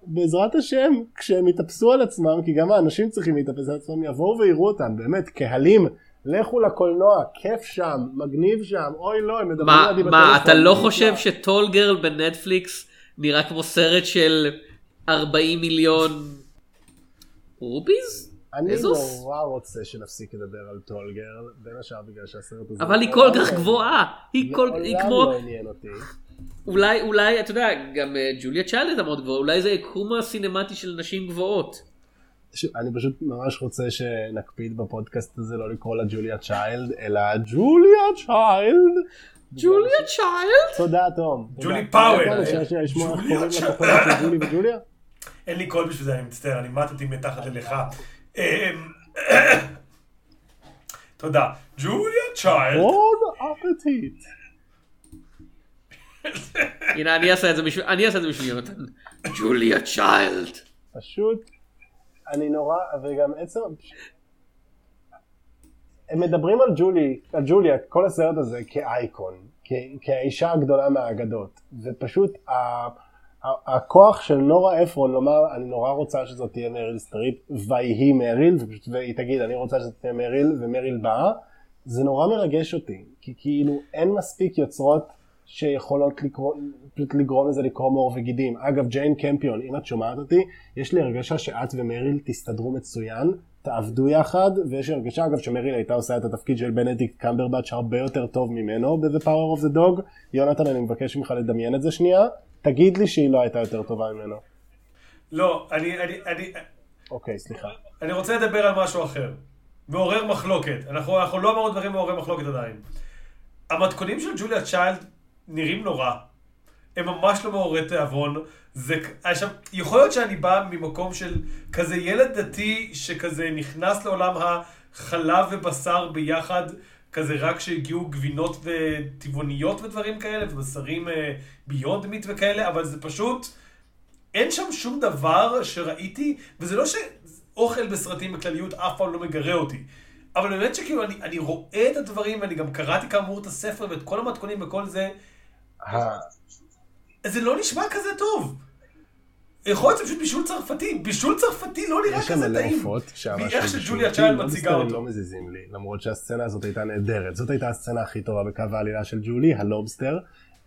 בעזרת השם כשהם יתאפסו על עצמם, כי גם האנשים צריכים להתאפס על עצמם, יבואו ויראו אותם, באמת, קהלים. לכו לקולנוע, כיף שם, מגניב שם, אוי לא, הם מדברים מה, לידי מה, בטלפון, אתה לא. חושב שטול גרל בנטפליקס נראה כמו סרט של 40 מיליון רופיז? אני אזוס? נורא רוצה שנפסיק לדבר על טולגרל, בין השאר בגלל שהסרט הזה... אבל היא כל כך לא- גבוהה, היא כל, היא מעולם כמו, לא עניין אותי. אולי, אולי, אתה יודע, גם אה, ג'וליה צ'יילד הייתה מאוד גבוהה, אולי זה יקום הסינמטי של נשים גבוהות. אני פשוט ממש רוצה שנקפיד בפודקאסט הזה לא לקרוא לה ג'וליה צ'יילד, אלא ג'וליה צ'יילד. ג'וליה צ'יילד? תודה תום. ג'ולי. פאוול. כן, איך ג'וליה צ'יילד. אין לי קול בשביל זה, אני מצטער, אני מתתי מתחת ללך. אמ, תודה. ג'וליה צ'יילד. Bon appétit. הנה, אני אעשה את זה בשביל, אני אעשה את זה בשביל יונתן. ג'וליה צ'יילד. פשוט, אני נורא, וגם עצם... הם מדברים על ג'ולי, על ג'וליה, כל הסרט הזה כאייקון, כ- כאישה הגדולה מהאגדות, ופשוט ה- ה- הכוח של נורה אפרון לומר, אני נורא רוצה שזאת תהיה מריל סטריפ, ויהי מריל, והיא תגיד, אני רוצה שזאת תהיה מריל, ומריל באה, זה נורא מרגש אותי, כי כאילו אין מספיק יוצרות שיכולות לקרוא, לגרום לזה לקרום עור וגידים. אגב, ג'יין קמפיון, אם את שומעת אותי, יש לי הרגשה שאת ומריל תסתדרו מצוין, תעבדו יחד, ויש לי הרגשה, אגב, שמריל הייתה עושה את התפקיד של בנדיקט קמברבץ' הרבה יותר טוב ממנו ב-The Power of the Dog. יונתן, אני מבקש ממך לדמיין את זה שנייה. תגיד לי שהיא לא הייתה יותר טובה ממנו. לא, אני, אני, אני, אוקיי, סליחה. אני רוצה לדבר על משהו אחר. מעורר מחלוקת. אנחנו, אנחנו לא אמרנו דברים מעוררי מחלוקת עדיין. המתכונים של ג'וליה צ'יילד נראים נורא. הם ממש לא מעוררי תיאבון. זה, עכשיו, יכול להיות שאני בא ממקום של כזה ילד דתי שכזה נכנס לעולם החלב ובשר ביחד, כזה רק שהגיעו גבינות וטבעוניות ודברים כאלה, ובשרים ביונד מיט וכאלה, אבל זה פשוט... אין שם שום דבר שראיתי, וזה לא שאוכל בסרטים בכלליות אף פעם לא מגרה אותי. אבל באמת שכאילו אני, אני רואה את הדברים, ואני גם קראתי כאמור את הספר ואת כל המתכונים וכל זה, זה לא נשמע כזה טוב. יכול להיות שזה פשוט בישול צרפתי, בישול צרפתי לא נראה יש שם כזה מלא טעים. עופות, מאיך בשביל שג'וליה צ'יילד מציגה אותו. לא מזיזים לי, למרות שהסצנה הזאת הייתה נהדרת. זאת הייתה הסצנה הכי טובה בקו העלילה של ג'ולי, הלובסטר.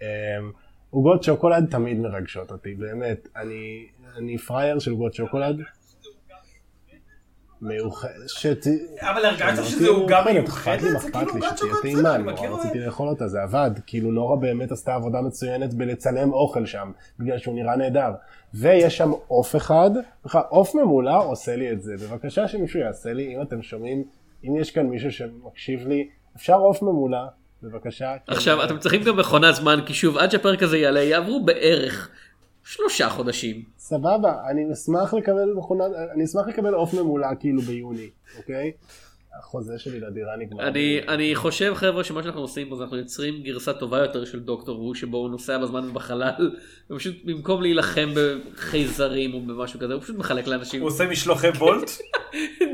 אמ, עוגות שוקולד תמיד מרגשות אותי, באמת. אני, אני פראייר של עוגות שוקולד. מיוחדת, שת... אבל הרגשת אמרתי, שזה עוגה "כן, מיוחדת? זה כאילו עוגת שוקולד טעימה, אני נורא. רציתי לאכול אותה, זה עבד. כאילו נורה באמת עשתה עבודה מצוינת בלצלם אוכל שם, בגלל שהוא נראה נהדר. ויש שם עוף אחד, בכלל עוף ממולא עושה לי את זה. בבקשה שמישהו יעשה לי, אם אתם שומעים, אם יש כאן מישהו שמקשיב לי, אפשר עוף ממולא, בבקשה. כן. עכשיו, אתם צריכים גם מכונת זמן, כי שוב, עד שהפרק הזה יעלה, יעברו בערך שלושה חודשים. סבבה, אני אשמח לקבל מכונת, אני אשמח לקבל עוף ממולא כאילו ביוני, אוקיי? החוזה שלי לדירה נגמר. אני, אני חושב חבר'ה שמה שאנחנו עושים פה זה אנחנו יוצרים גרסה טובה יותר של דוקטור הו שבו הוא נוסע בזמן ובחלל ופשוט במקום להילחם בחייזרים או במשהו כזה הוא פשוט מחלק לאנשים הוא עושה משלוחי וולט?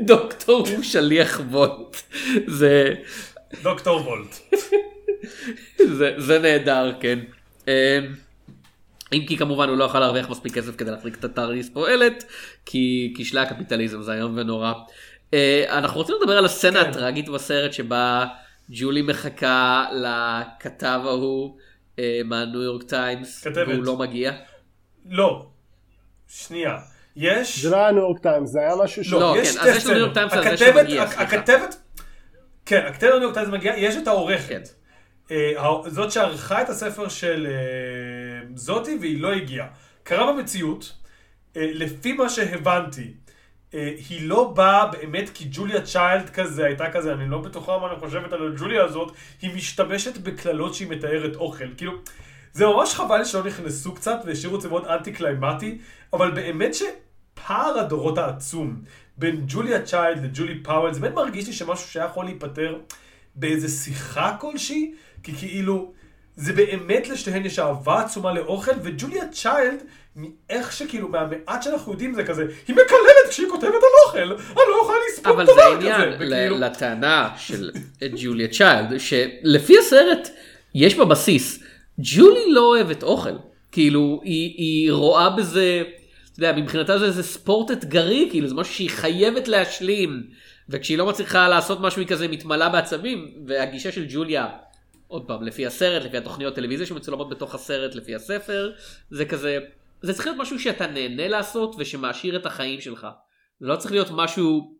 דוקטור הו שליח וולט זה, דוקטור וולט. זה, זה נהדר כן. אם כי כמובן הוא לא יכול להרוויח מספיק כסף כדי להחזיק את הטאריס פועלת כי כשלי הקפיטליזם זה איום ונורא. אה, אנחנו רוצים לדבר על הסצנה כן. הטראגית בסרט שבה ג'ולי מחכה לכתב ההוא אה, מהניו יורק טיימס כתבת. והוא לא מגיע. לא. שנייה. יש... זה לא היה ניו יורק טיימס, זה היה משהו ש... לא, לא, יש כן, אז יש לו ניו יורק. טיימס על זה שמגיע, סליחה. הכתבת... כן, הכתבת בניו יורק טיימס מגיעה, יש את העורכת. כן. אה, זאת שערכה את הספר של אה, זאתי והיא לא הגיעה. קרה במציאות, אה, לפי מה שהבנתי, אה, היא לא באה באמת כי ג'וליה צ'יילד כזה הייתה כזה, אני לא בטוחה מה אני חושבת על הג'וליה הזאת, היא משתמשת בקללות שהיא מתארת אוכל. כאילו, זה ממש חבל שלא נכנסו קצת והשאירו את זה מאוד אנטי קליימקטי, אבל באמת שפער הדורות העצום בין ג'וליה צ'יילד לג'ולי פאוול, זה באמת מרגיש לי שמשהו שהיה יכול להיפתר באיזה שיחה כלשהי, כי כאילו, זה באמת לשתיהן יש אהבה עצומה לאוכל, וג'וליה צ'יילד, מאיך שכאילו, מהמעט שאנחנו יודעים זה כזה, היא מקללת כשהיא כותבת על אוכל, אני לא יכולה אבל זה דבר העניין כזה, וכאילו, ל- לטענה של ג'וליה צ'יילד שלפי הסרט יש בבסיס. ג'ולי לא אוהבת אוכל. כאילו, היא, היא רואה בזה, אתה יודע, מבחינתה זה איזה ספורט אתגרי, כאילו, זה משהו שהיא חייבת להשלים. וכשהיא לא מצליחה לעשות משהו, היא כזה מתמלאה בעצבים. והגישה של ג'וליה, עוד פעם, לפי הסרט, לפי התוכניות טלוויזיה שמצולמות בתוך הסרט, לפי הספר, זה כזה, זה צריך להיות משהו שאתה נהנה לעשות ושמעשיר את החיים שלך. זה לא צריך להיות משהו,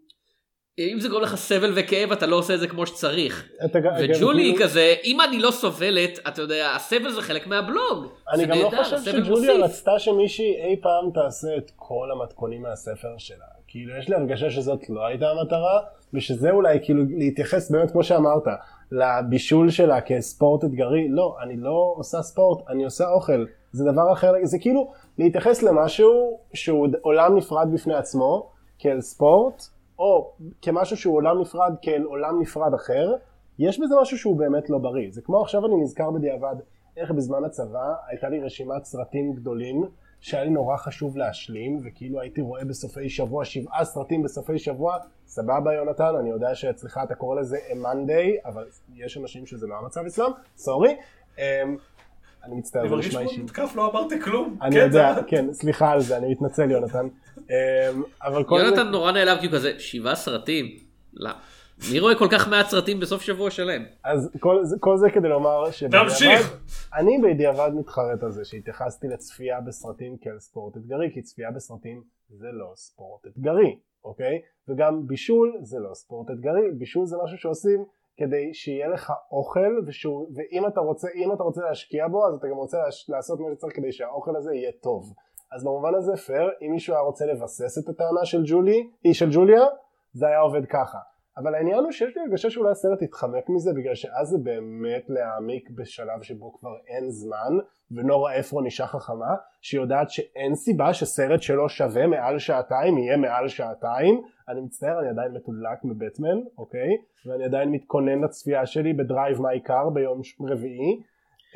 אם זה גורם לך סבל וכאב, אתה לא עושה את זה כמו שצריך. אתה וג'ולי היא כאילו- כזה, אם אני לא סובלת, אתה יודע, הסבל זה חלק מהבלוג. אני גם לא חושב שג'וליה מוסיף. רצתה שמישהי אי פעם תעשה את כל המתכונים מהספר שלה. כאילו, יש לי הרגשה שזאת לא הייתה המטרה, ושזה אולי כאילו להתייחס באמת, כמו שאמרת, לבישול שלה כספורט אתגרי. לא, אני לא עושה ספורט, אני עושה אוכל. זה דבר אחר, זה כאילו להתייחס למשהו שהוא עולם נפרד בפני עצמו, כאל ספורט, או כמשהו שהוא עולם נפרד כאל עולם נפרד אחר, יש בזה משהו שהוא באמת לא בריא. זה כמו עכשיו אני נזכר בדיעבד איך בזמן הצבא הייתה לי רשימת סרטים גדולים שהיה לי נורא חשוב להשלים, וכאילו הייתי רואה בסופי שבוע שבעה סרטים בסופי שבוע, סבבה יונתן, אני יודע שאצלך אתה קורא לזה a Monday, אבל יש אנשים שזה לא המצב אצלם, סורי. אמ, אני מצטער, אני זה מרגיש נשמע כמו אישי. מותקף, לא אמרתי כלום. אני כן, יודע, כן, סליחה על זה, אני מתנצל יונתן. אמ, אבל כל זה... יונתן נורא נעלב כי הוא כזה, שבעה סרטים? לא. מי רואה כל כך מעט סרטים בסוף שבוע שלם? אז כל זה, כל זה כדי לומר שבדיעבד, תמשיך. אני בדיעבד מתחרט על זה שהתייחסתי לצפייה בסרטים כאל ספורט אתגרי, כי צפייה בסרטים זה לא ספורט אתגרי, אוקיי? וגם בישול זה לא ספורט אתגרי, בישול זה משהו שעושים כדי שיהיה לך אוכל, ושהוא, ואם אתה רוצה, אם אתה רוצה להשקיע בו, אז אתה גם רוצה להש, לעשות מה שצריך כדי שהאוכל הזה יהיה טוב. אז במובן הזה פייר, אם מישהו היה רוצה לבסס את הטענה של ג'ולי, היא של ג'וליה, זה היה עובד ככה. אבל העניין הוא שיש לי הרגשה שאולי הסרט יתחמק מזה בגלל שאז זה באמת להעמיק בשלב שבו כבר אין זמן ונורה אפרון אישה חכמה שיודעת שאין סיבה שסרט שלו שווה מעל שעתיים יהיה מעל שעתיים. אני מצטער אני עדיין מתודלק מבטמן אוקיי? ואני עדיין מתכונן לצפייה שלי ב Drive My Car ביום רביעי.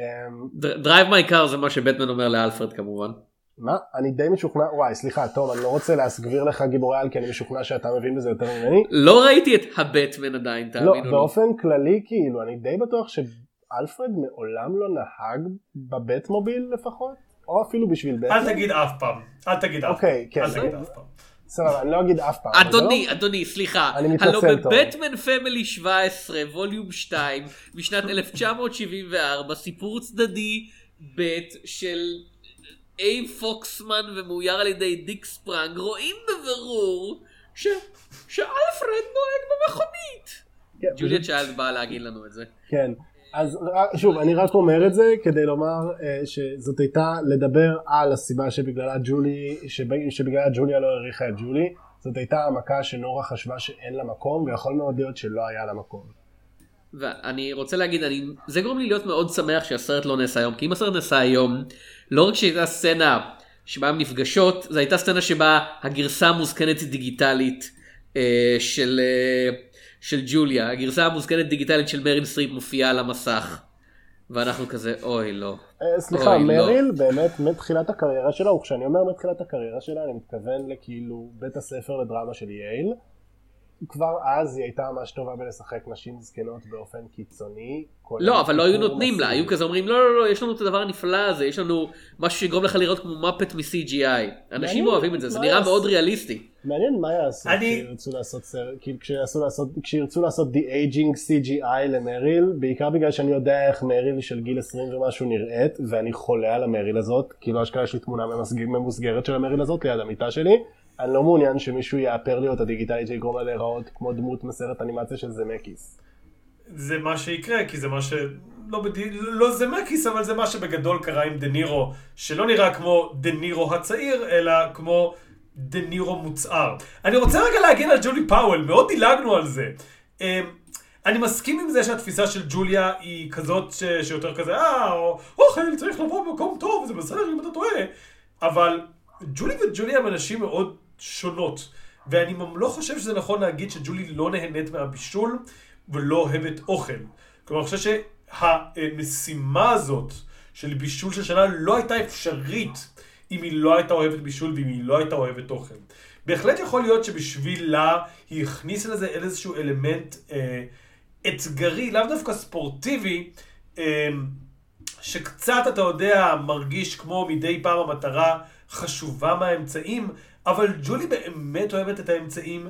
אמ, Drive My Car זה מה שבטמן אומר לאלפרד כמובן. מה? אני די משוכנע, וואי סליחה תום אני לא רוצה להסגביר לך גיבורי על כי אני משוכנע שאתה מבין בזה יותר ממני לא ראיתי את הבטמן עדיין, לא, תאמינו לי. באופן כללי כאילו, אני די בטוח שאלפרד מעולם לא נהג בבאטמוביל לפחות, או אפילו בשביל בטמן. אל תגיד אף פעם. אל תגיד אף פעם. אוקיי, כן. אל תגיד אף פעם. סבבה, אני לא אגיד אף פעם. אדוני, לא- אדוני, סליחה. אני מתנצל, הלו תום. ב Batman Family 17, Volume 2, משנת 1974, סיפור צדדי ב' של אייב פוקסמן ומאויר על ידי דיק ספרנג, רואים בבירור ש... שאלפרד נוהג במכונית. כן, ג'וליה צ'יילד באה להגיד לנו את זה. כן. אז ר- שוב, אני רק אומר את זה כדי לומר אה, שזאת הייתה לדבר על הסיבה שבגללה ג'ולי, שב- שבגללה ג'וליה לא העריכה את ג'ולי. זאת הייתה העמקה שנורה חשבה שאין לה מקום, ויכול מאוד להיות שלא היה לה מקום. ואני רוצה להגיד, אני, זה גורם לי להיות מאוד שמח שהסרט לא נעשה היום, כי אם הסרט נעשה היום, לא רק שהייתה סצנה שבה הן נפגשות, זו הייתה סצנה שבה הגרסה המוזקנת דיגיטלית אה, של, אה, של ג'וליה, הגרסה המוזקנת דיגיטלית של מריל סטריפ מופיעה על המסך. ואנחנו כזה, אוי לא. אה, סליחה, אוי, לא. מריל באמת מתחילת הקריירה שלה, וכשאני אומר מתחילת הקריירה שלה, אני מתכוון לכאילו בית הספר לדרמה של ייל. כבר אז היא הייתה ממש טובה בלשחק נשים זקנות באופן קיצוני. לא, אבל לא היו נותנים לה. היו כזה אומרים, לא, לא, לא, יש לנו את הדבר הנפלא הזה, יש לנו משהו שיגרום לך לראות כמו Muppet מ-CGI. אנשים מעניין, אוהבים את זה, זה נראה? מאוד ריאליסטי. מעניין מה יעשו אני- כשירצו לעשות סרט, כשירצו לעשות, כשירצו לעשות de-aging CGI למריל, בעיקר בגלל שאני יודע איך מריל של גיל 20 ומשהו נראית, ואני חולה על המריל הזאת, כאילו אשכרה יש לי תמונה ממוסגרת של המריל הזאת ליד המיטה שלי, אני לא מעוניין שמישהו יאפר לי אותה דיגיטלית שיגרום לה להיראות כמו דמות מסרט אנימציה של זמקיס. זה מה שיקרה, כי זה מה ש... לא, בד... לא זמקיס, אבל זה מה שבגדול קרה עם דה נירו, שלא נראה כמו דה נירו הצעיר, אלא כמו דה נירו מוצער. אני רוצה רגע להגן על ג'ולי פאוול, מאוד דילגנו על זה. אמ, אני מסכים עם זה שהתפיסה של ג'וליה היא כזאת ש... שיותר כזה, אה, או- אוכל צריך לבוא במקום טוב, זה בסדר אם אתה טועה. אבל ג'ולי וג'ולי הם אנשים מאוד שונות. ואני לא חושב שזה נכון להגיד שג'ולי לא נהנית מהבישול ולא אוהבת אוכל. כלומר, אני חושב שהמשימה הזאת של בישול של שנה לא הייתה אפשרית אם היא לא הייתה אוהבת בישול ואם היא לא הייתה אוהבת אוכל. בהחלט יכול להיות שבשבילה היא הכניסה לזה איזשהו אלמנט אה, אתגרי, לאו דווקא ספורטיבי, אמ, שקצת, אתה יודע, מרגיש כמו מדי פעם המטרה חשובה מהאמצעים, אבל ג'ולי באמת אוהבת את האמצעים,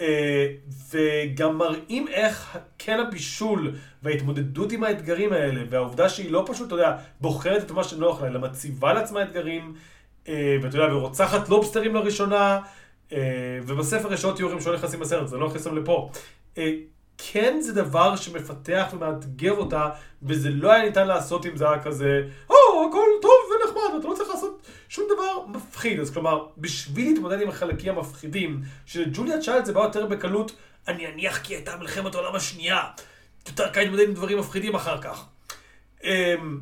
אה, וגם מראים איך כן הבישול וההתמודדות עם האתגרים האלה, והעובדה שהיא לא פשוט, אתה יודע, בוחרת את מה שנוח לה, אלא מציבה לעצמה אתגרים, אה, ואתה יודע, ורוצחת לובסטרים לראשונה, אה, ובספר יש עוד תיאורים שלא נכנסים לסרט, זה לא נכנסים לפה. כן זה דבר שמפתח ומאתגר אותה, וזה לא היה ניתן לעשות אם זה היה כזה, או, הכל טוב ונחמד, אתה לא צריך שום דבר מפחיד. אז כלומר, בשביל להתמודד עם החלקים המפחידים, שלג'וליה צ'יילד זה בא יותר בקלות, אני אניח כי הייתה מלחמת העולם השנייה. יותר קל להתמודד עם דברים מפחידים אחר כך. אמ,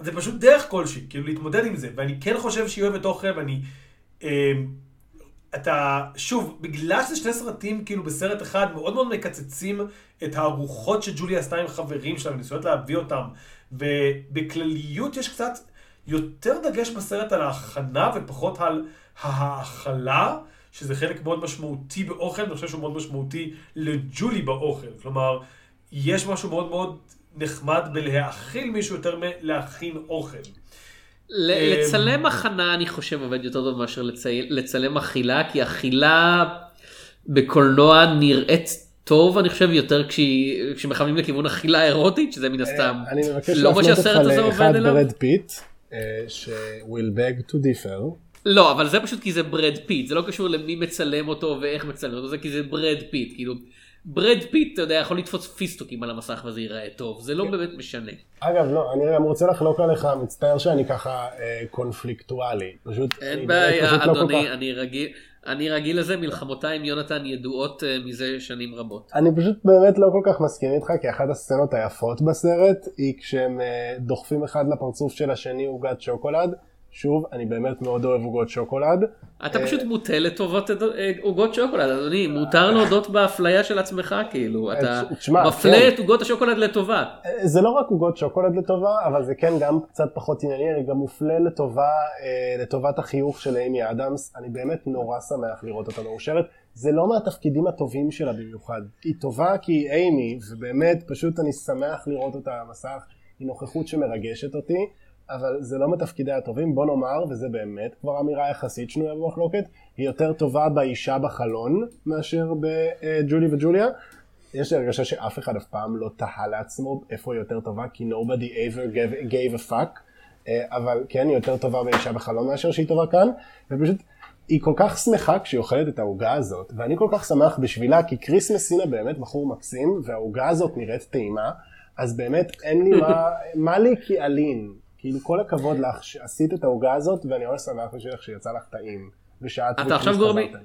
זה פשוט דרך כלשהי, כאילו להתמודד עם זה, ואני כן חושב שהיא אוהבת אוכל, ואני... אמ, אתה, שוב, בגלל שזה שני סרטים כאילו בסרט אחד, מאוד מאוד מקצצים את הארוחות שג'וליה עשתה עם חברים שלה, וניסויות להביא אותם, ובכלליות יש קצת יותר דגש בסרט על ההכנה ופחות על ההאכלה, שזה חלק מאוד משמעותי באוכל, אני חושב שהוא מאוד משמעותי לג'ולי באוכל. כלומר, יש משהו מאוד מאוד נחמד בלהאכיל מישהו יותר מלהכין אוכל. אמ, לצלם הכנה אני חושב עובד יותר טוב מאשר לצי... לצלם אכילה כי אכילה בקולנוע נראית טוב אני חושב יותר כשמכוונים לכיוון אכילה אירוטית שזה מן הסתם אה, אני מבקש לא להפנות אותך לאחד. ברד פיט, אה, ש-will beg to differ. לא אבל זה פשוט כי זה ברד פיט זה לא קשור למי מצלם אותו ואיך מצלם אותו זה כי זה ברד פיט כאילו ברד פיט אתה יודע יכול לתפוס פיסטוקים על המסך וזה ייראה טוב זה לא באמת משנה. אגב, לא, אני גם רוצה לחלוק עליך, מצטער שאני ככה אה, קונפליקטואלי. פשוט... אין בעיה לא אדוני כך- אני רגיל אני רגיל לזה מלחמותיי עם יונתן ידועות אה, מזה שנים רבות. אני פשוט באמת לא כל כך מסכים איתך, כי אחת הסצנות היפות בסרט היא כשהם אה, דוחפים אחד לפרצוף של השני עוגת שוקולד. שוב, אני באמת מאוד אוהב עוגות שוקולד. אתה אה, פשוט מוטה לטובת אה, עוגות שוקולד, אדוני, מותר להודות באפליה של עצמך, כאילו, אתה תשמע, מפלה כן. את עוגות השוקולד לטובה. אה, זה לא רק עוגות שוקולד לטובה, אבל זה כן גם קצת פחות ענייני, אני גם מופלה לטובה, אה, לטובת החיוך של אימי אדמס, אני באמת נורא שמח לראות אותה מאושרת, זה לא מהתפקידים הטובים שלה במיוחד, היא טובה כי היא אימי, ובאמת פשוט אני שמח לראות אותה על המסך, היא נוכחות שמרגשת אותי, אבל זה לא מתפקידי הטובים, בוא נאמר, וזה באמת כבר אמירה יחסית שנויה במחלוקת, היא יותר טובה באישה בחלון מאשר בג'ולי וג'וליה. יש לי הרגשה שאף אחד אף פעם לא תהה לעצמו איפה היא יותר טובה, כי nobody ever gave, gave a fuck, אה, אבל כן, היא יותר טובה באישה בחלום מאשר שהיא טובה כאן, ופשוט היא כל כך שמחה כשהיא אוכלת את העוגה הזאת, ואני כל כך שמח בשבילה, כי קריס מסינה באמת בחור מקסים, והעוגה הזאת נראית טעימה, אז באמת אין לי מה, מה לי כי אלין, כאילו כל הכבוד לך שעשית את העוגה הזאת, ואני ממש שמח בשבילך שיצא לך טעים, ושאת אתה עכשיו חזרתם.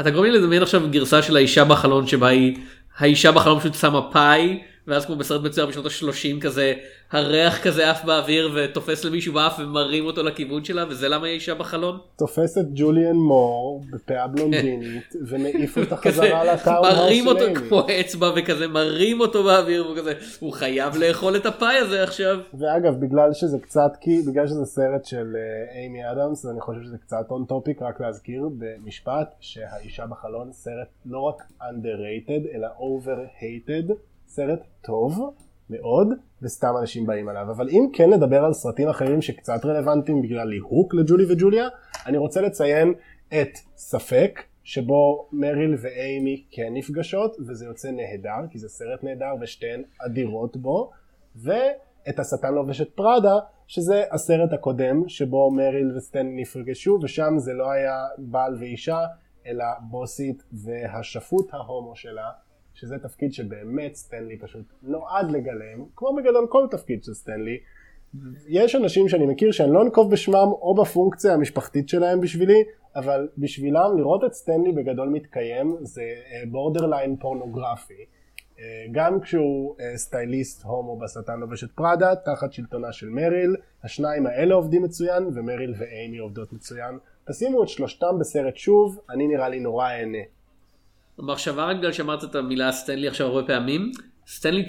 אתה גורם לי לדמיין עכשיו גרסה של האישה בחלון שבה היא, האישה בחלון פשוט שמה פאי, ואז כמו בסרט מצויר בשנות ה-30 כזה, הריח כזה עף באוויר ותופס למישהו באף ומרים אותו לכיוון שלה, וזה למה היא אישה בחלון? תופס את ג'וליאן מור בפאה בלונדינית ומעיף אותה חזרה ל town מרים אותו כמו אצבע וכזה מרים אותו באוויר וכזה הוא חייב לאכול את הפאי הזה עכשיו. ואגב בגלל שזה קצת כי בגלל שזה סרט של אה, אימי אדמס אני חושב שזה קצת on topic רק להזכיר במשפט שהאישה בחלון סרט לא רק underrated אלא overhated סרט טוב מאוד וסתם אנשים באים עליו. אבל אם כן נדבר על סרטים אחרים שקצת רלוונטיים בגלל ליהוק לג'ולי וג'וליה אני רוצה לציין את ספק שבו מריל ואימי כן נפגשות וזה יוצא נהדר כי זה סרט נהדר ושתיהן אדירות בו ואת השטן לובש את פראדה שזה הסרט הקודם שבו מריל וסטן נפגשו ושם זה לא היה בעל ואישה אלא בוסית והשפוט ההומו שלה שזה תפקיד שבאמת סטנלי פשוט נועד לגלם כמו בגדול כל תפקיד של סטנלי יש אנשים שאני מכיר שאני לא אנקוב בשמם או בפונקציה המשפחתית שלהם בשבילי, אבל בשבילם לראות את סטנלי בגדול מתקיים זה borderline פורנוגרפי. אה, גם כשהוא אה, סטייליסט הומו בשטן לובש את פראדה, תחת שלטונה של מריל, השניים האלה עובדים מצוין, ומריל ואימי עובדות מצוין. תשימו את שלושתם בסרט שוב, אני נראה לי נורא אהנה. מחשבה רק בגלל שאמרת את המילה סטנלי עכשיו הרבה פעמים, סטנלי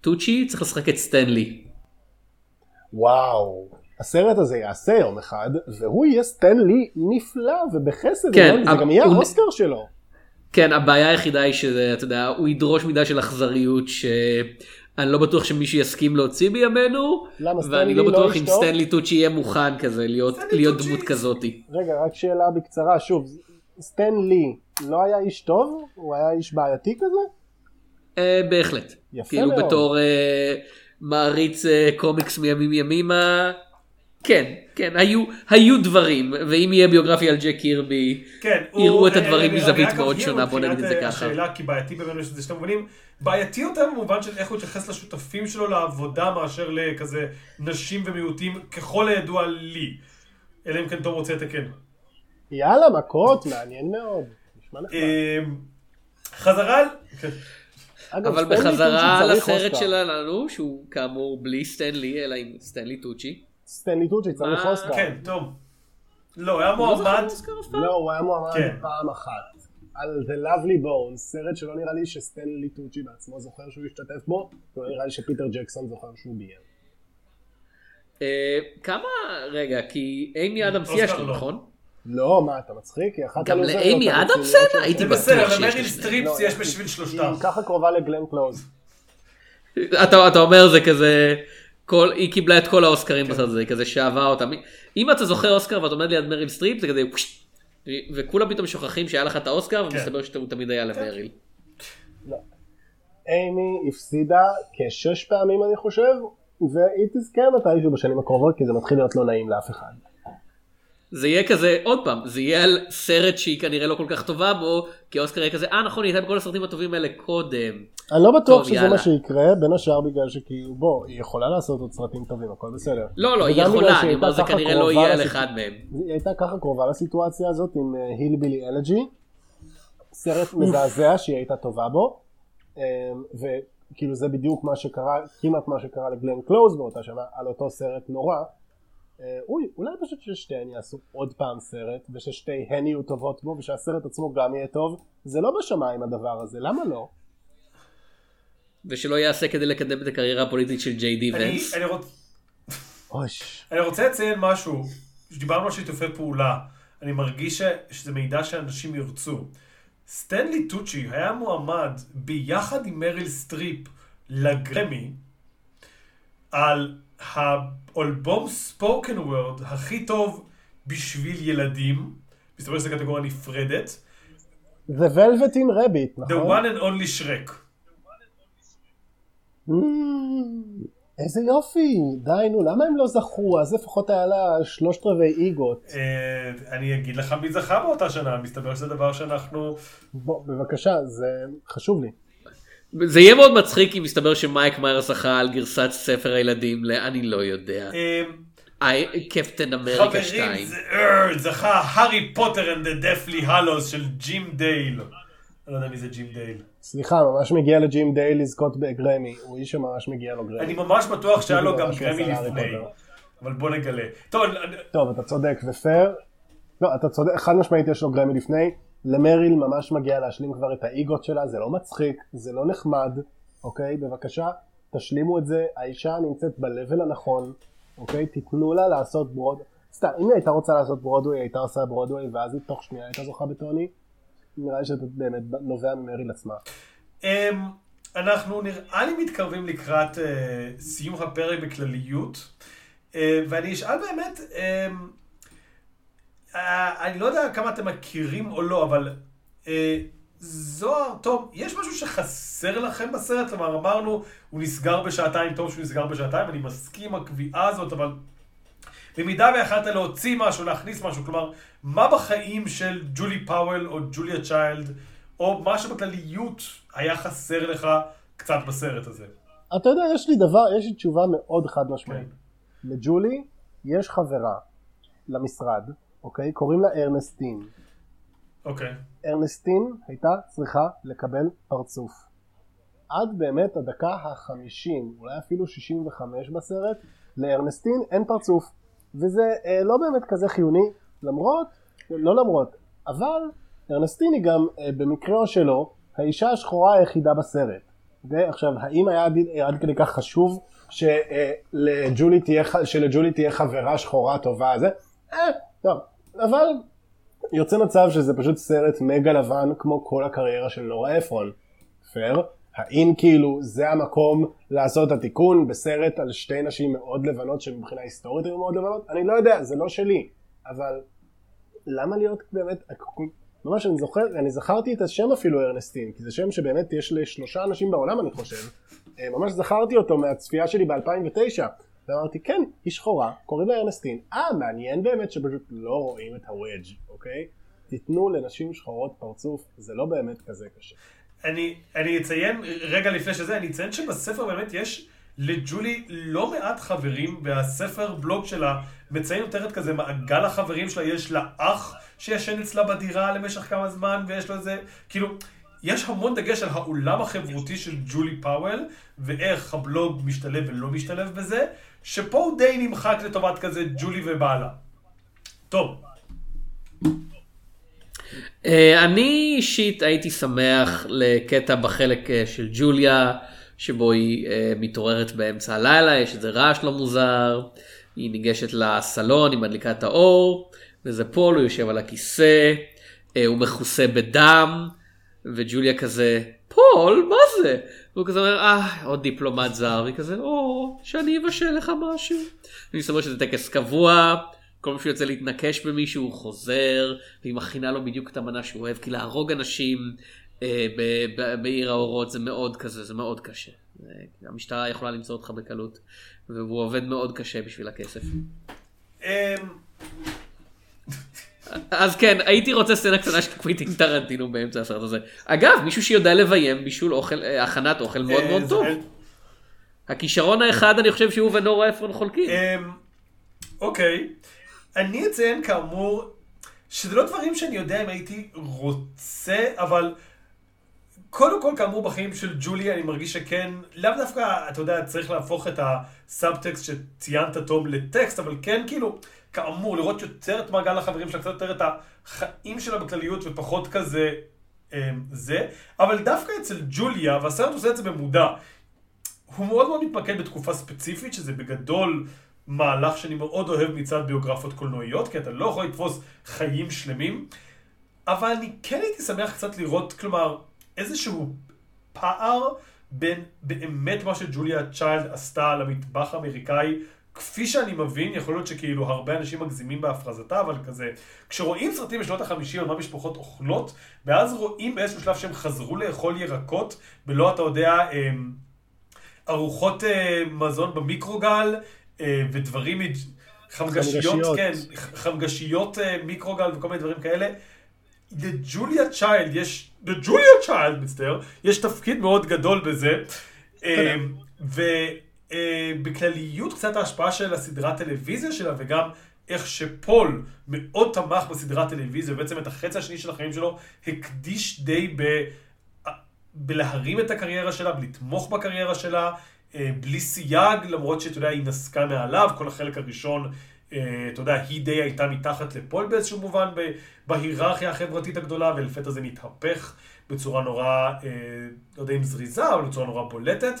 טוצ'י צריך לשחק את סטנלי. וואו, הסרט הזה יעשה יום אחד, והוא יהיה סטנלי נפלא ובחסד, כן, זה גם יהיה הוא- האוסקר שלו. כן, הבעיה היחידה היא שזה, אתה יודע, הוא ידרוש מידה של אכזריות, אני לא בטוח שמישהו יסכים להוציא בימינו, ואני סטנלי לא לא בטוח אם? סטנלי טוצ'י יהיה מוכן כזה להיות סטנלי דמות כזאתי. רגע, רק שאלה בקצרה, שוב, סטן לי לא היה איש טוב? הוא היה איש בעייתי כזה? אה, בהחלט. יפה כאילו מאוד. בתור אה, מעריץ אה, קומיקס מימים ימימה, כן, כן, היו, היו דברים, ואם יהיה ביוגרפיה על ג'ק קירבי, כן, יראו את אה, הדברים אה, מזווית מאוד שונה, בוא נגיד את זה ככה. השאלה, כי בעייתי בינינו יש לזה שני מובנים. בעייתי יותר במובן של איך הוא התייחס לשותפים שלו לעבודה מאשר לכזה נשים ומיעוטים, ככל הידוע לי. אלא אם כן תום רוצה לתקן. יאללה, מכות, מעניין מאוד. אה, חזרה על... אבל בחזרה צריך לסרט אוסקר. שלנו, שהוא כאמור בלי סטנלי, אלא עם סטנלי טוצ'י. סטנלי טוצ'י צריך? אוסקר. כן, תום. לא, היה הוא לא זכה מועמד. לא, הוא היה מועמד כן. פעם אחת. על The Lovely Bones, סרט שלא נראה לי שסטנלי טוצ'י בעצמו זוכר שהוא השתתף בו, ולא נראה לי שפיטר ג'קסון זוכר שהוא ביים. אה, כמה, רגע, כי אימי אדמס יש לו, לא. נכון? לא, מה, אתה מצחיק? היא אחת גם לאימי הרציניות אדמס של אין? הייתי זה בטוח בסדר, שיש למריל לשניהם. סטריפס לא, יש היא- בשביל היא שלושתם. ככה קרובה לגלן קלוז. אתה, אתה אומר זה כזה, כל, היא קיבלה את כל האוסקרים כן. בסרט הזה, כזה שאהבה אותם. אם אתה זוכר אוסקר ואתה עומד ליד מריל סטריפ, זה כזה פשט, וכולם פתאום שוכחים שהיה לך את האוסקר, כן. ומסתבר שהוא תמיד היה למריל. אימי הפסידה כשש פעמים אני חושב, והיא תזכה מתישהו בשנים הקרובות, כי זה מתחיל להיות לא נעים לאף אחד. זה יהיה כזה, עוד פעם, זה יהיה על סרט שהיא כנראה לא כל כך טובה בו, כי האוסקר יהיה כזה, אה נכון, היא הייתה בכל הסרטים הטובים האלה קודם. אני לא בטוח טוב, שזה יאללה. מה שיקרה, בין השאר בגלל שכאילו, בוא, היא יכולה לעשות עוד סרטים טובים, הכל בסדר. לא, לא, היא יכולה, אני אומר, זה כנראה לא יהיה על אחד מהם. היא הייתה ככה קרובה לסיטואציה הזאת עם הילבילי אלג'י, סרט מזעזע שהיא הייתה טובה בו, אמ, וכאילו זה בדיוק מה שקרה, כמעט מה שקרה לגלן קלוז באותה שנה, על אותו סרט נורא. אה, אוי, אולי פשוט ששתיהן יעשו עוד פעם סרט, וששתיהן יהיו טובות בו, ושהסרט עצמו גם יהיה טוב, זה לא בשמיים הדבר הזה, למה לא? ושלא יעשה כדי לקדם את הקריירה הפוליטית של ג'יי די ונס. אני רוצ-. אני רוצה לציין משהו, דיברנו על שיתופי פעולה, אני מרגיש ש- שזה מידע שאנשים ירצו. סטנלי טוצ'י היה מועמד ביחד עם מריל סטריפ לגרמי על האלבום spoken word הכי טוב בשביל ילדים, מסתבר שזו קטגוריה נפרדת, The Velveteen Rabbit, The נכון? one and only Shrek. Mm, איזה יופי, די נו, למה הם לא זכו? אז לפחות היה לה שלושת רבעי איגות. אה, אני אגיד לך מי זכה באותה שנה, מסתבר שזה דבר שאנחנו... בוא, בבקשה, זה חשוב לי. זה יהיה מאוד מצחיק אם יסתבר שמייק מאייר זכה על גרסת ספר הילדים ל... אני לא יודע. אה, איי, קפטן אמריקה חברים, 2. זה אה, זכה הארי פוטר and the deathly hallows של ג'ים דייל. אני לא יודע מי זה ג'ים דייל. סליחה, ממש מגיע לג'ים דיי לזכות בגרמי, הוא איש שממש מגיע לו גרמי. אני ממש בטוח שהיה לו גם גרמי לפני. אבל בוא נגלה. טוב, אתה צודק ופייר. לא, אתה צודק, חד משמעית יש לו גרמי לפני. למריל ממש מגיע להשלים כבר את האיגות שלה, זה לא מצחיק, זה לא נחמד, אוקיי? בבקשה, תשלימו את זה, האישה נמצאת ב-level הנכון, אוקיי? תיתנו לה לעשות ברוד... סתם, אם היא הייתה רוצה לעשות ברודווי, היא הייתה עושה ברודווי, ואז היא תוך שנייה הייתה זוכה בטוני. נראה לי שזה באמת נובע ממריל עצמה. אמ, אנחנו נראה לי מתקרבים לקראת אה, סיום הפרק בכלליות, אה, ואני אשאל באמת, אמ, אני לא יודע כמה אתם מכירים או לא, אבל אה, זוהר, טוב, יש משהו שחסר לכם בסרט? כלומר, אמרנו, הוא נסגר בשעתיים, טוב שהוא נסגר בשעתיים, אני מסכים עם הקביעה הזאת, אבל במידה ויכלת להוציא משהו, להכניס משהו, כלומר, מה בחיים של ג'ולי פאוול או ג'וליה צ'יילד, או משהו בכלליות היה חסר לך קצת בסרט הזה? אתה יודע, יש לי דבר, יש לי תשובה מאוד חד משמעית. לג'ולי יש חברה למשרד, אוקיי? קוראים לה ארנסטין. אוקיי. ארנסטין הייתה צריכה לקבל פרצוף. עד באמת הדקה החמישים, אולי אפילו 65 בסרט, לארנסטין אין פרצוף. וזה אה, לא באמת כזה חיוני, למרות, לא למרות, אבל ארנסטין היא גם, אה, במקרה שלו, האישה השחורה היחידה בסרט. ועכשיו, האם היה עד, עד כדי כך חשוב שלג'ולי תהיה, ח- שלג'ולי תהיה חברה שחורה טובה? זה? אה, טוב. אבל יוצא מצב שזה פשוט סרט מגה לבן כמו כל הקריירה של נורה אפרון. פייר. האם כאילו זה המקום לעשות את התיקון בסרט על שתי נשים מאוד לבנות שמבחינה היסטורית היו מאוד לבנות? אני לא יודע, זה לא שלי. אבל למה להיות באמת, ממש אני זוכר, אני זכרתי את השם אפילו ארנסטין, כי זה שם שבאמת יש לשלושה אנשים בעולם אני חושב. אה, ממש זכרתי אותו מהצפייה שלי ב-2009. ואמרתי כן, היא שחורה, קוראים לה ארנסטין. אה, מעניין באמת שפשוט לא רואים את הוודג', אוקיי? תיתנו לנשים שחורות פרצוף, זה לא באמת כזה קשה. אני, אני אציין, רגע לפני שזה, אני אציין שבספר באמת יש לג'ולי לא מעט חברים, והספר בלוג שלה מציין יותר את כזה מעגל החברים שלה, יש לה אח שישן אצלה בדירה למשך כמה זמן, ויש לו איזה, כאילו, יש המון דגש על העולם החברותי של ג'ולי פאוול, ואיך הבלוג משתלב ולא משתלב בזה, שפה הוא די נמחק לטובת כזה ג'ולי ובעלה. טוב. אה, אני אישית הייתי שמח לקטע בחלק אה, של ג'וליה, שבו היא אה, מתעוררת באמצע הלילה, יש איזה רעש לא מוזר, היא ניגשת לסלון, היא מדליקה את האור, וזה פול, הוא יושב על הכיסא, הוא מכוסה בדם, וג'וליה כזה, פול, מה זה? והוא כזה אומר, אה, עוד דיפלומט זר, והיא כזה, או, שאני אבשל לך משהו. אני מסתבר שזה טקס קבוע, כל פעם שהוא יוצא להתנקש במישהו הוא חוזר, והיא מכינה לו בדיוק את המנה שהוא אוהב, כי להרוג אנשים אה, ב- ב- בעיר האורות זה מאוד כזה, זה מאוד קשה. המשטרה יכולה למצוא אותך בקלות, והוא עובד מאוד קשה בשביל הכסף. אז כן, הייתי רוצה סצנה קטנה של קוונטין טרנטינו באמצע הסרט הזה. אגב, מישהו שיודע לביים בישול אוכל, אה, הכנת אוכל מאוד מאוד אה, טוב. הכישרון האחד אני חושב שהוא ונורה אפרון חולקים. אמ, אוקיי. אני אציין כאמור, שזה לא דברים שאני יודע אם הייתי רוצה, אבל קודם כל כאמור בחיים של ג'ולי אני מרגיש שכן, לאו דווקא, אתה יודע, צריך להפוך את הסאבטקסט שציינת תום לטקסט, אבל כן כאילו, כאמור, לראות יותר את מעגל החברים שלה, קצת יותר את החיים שלה בכלליות ופחות כזה אמ, זה, אבל דווקא אצל ג'וליה, והסרט עושה את זה במודע, הוא מאוד מאוד מתמקד בתקופה ספציפית, שזה בגדול מהלך שאני מאוד אוהב מצד ביוגרפיות קולנועיות, כי אתה לא יכול לתפוס חיים שלמים, אבל אני כן הייתי שמח קצת לראות, כלומר, איזשהו פער בין באמת מה שג'וליה צ'יילד עשתה למטבח האמריקאי, כפי שאני מבין, יכול להיות שכאילו הרבה אנשים מגזימים בהפרזתה, אבל כזה, כשרואים סרטים בשנות החמישים על מה משפחות אוכלות, ואז רואים באיזשהו שלב שהם חזרו לאכול ירקות, בלא אתה יודע, אמ, ארוחות אה, מזון במיקרוגל, אה, ודברים, חמגשיות, חמגשיות. כן, חמגשיות אה, מיקרוגל וכל מיני דברים כאלה. לג'וליה צ'יילד יש, לג'וליה צ'יילד, מצטער, יש תפקיד מאוד גדול בזה. אה, ובכלליות קצת ההשפעה של הסדרת טלוויזיה שלה וגם איך שפול מאוד תמך בסדרת טלוויזיה, ובעצם את החצי השני של החיים שלו הקדיש די ב... בלהרים את הקריירה שלה, בלתמוך בקריירה שלה, אה, בלי סייג, למרות שאתה יודע, היא נסקה מעליו, כל החלק הראשון, אה, אתה יודע, היא די הייתה מתחת לפול באיזשהו מובן בהיררכיה החברתית הגדולה, ולפתע זה מתהפך בצורה נורא, אה, לא יודע אם זריזה, אבל בצורה נורא בולטת,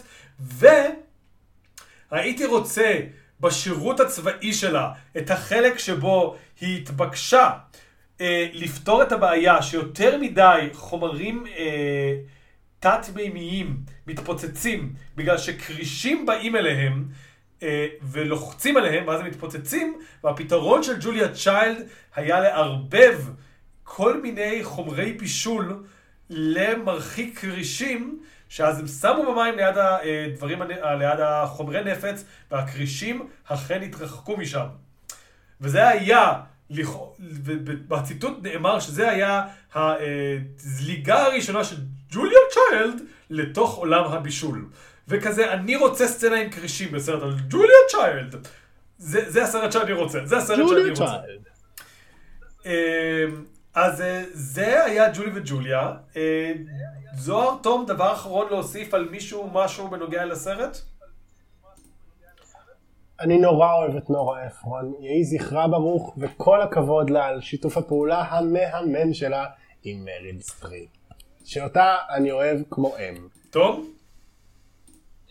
והייתי רוצה בשירות הצבאי שלה את החלק שבו היא התבקשה אה, לפתור את הבעיה שיותר מדי חומרים אה, תת-מימיים מתפוצצים בגלל שכרישים באים אליהם אה, ולוחצים עליהם ואז הם מתפוצצים והפתרון של ג'וליה צ'יילד היה לערבב כל מיני חומרי בישול למרחיק כרישים שאז הם שמו במים ליד הדברים, ליד החומרי נפץ והכרישים אכן התרחקו משם. וזה היה, בציטוט נאמר שזה היה הזליגה הראשונה של ג'וליה צ'יילד לתוך עולם הבישול. וכזה, אני רוצה סצנה עם כרישים בסרט על ג'וליה צ'יילד. זה, זה הסרט שאני רוצה, זה הסרט שאני רוצה. אז אה, זה היה ג'ולי וג'וליה. זוהר, תום, דבר אחרון להוסיף על מישהו, משהו בנוגע לסרט? אני נורא אוהב את נורה אפרון, יהי זכרה ברוך, וכל הכבוד לה על שיתוף הפעולה המהמם שלה עם מריל סטריפ. שאותה אני אוהב כמו אם. תום?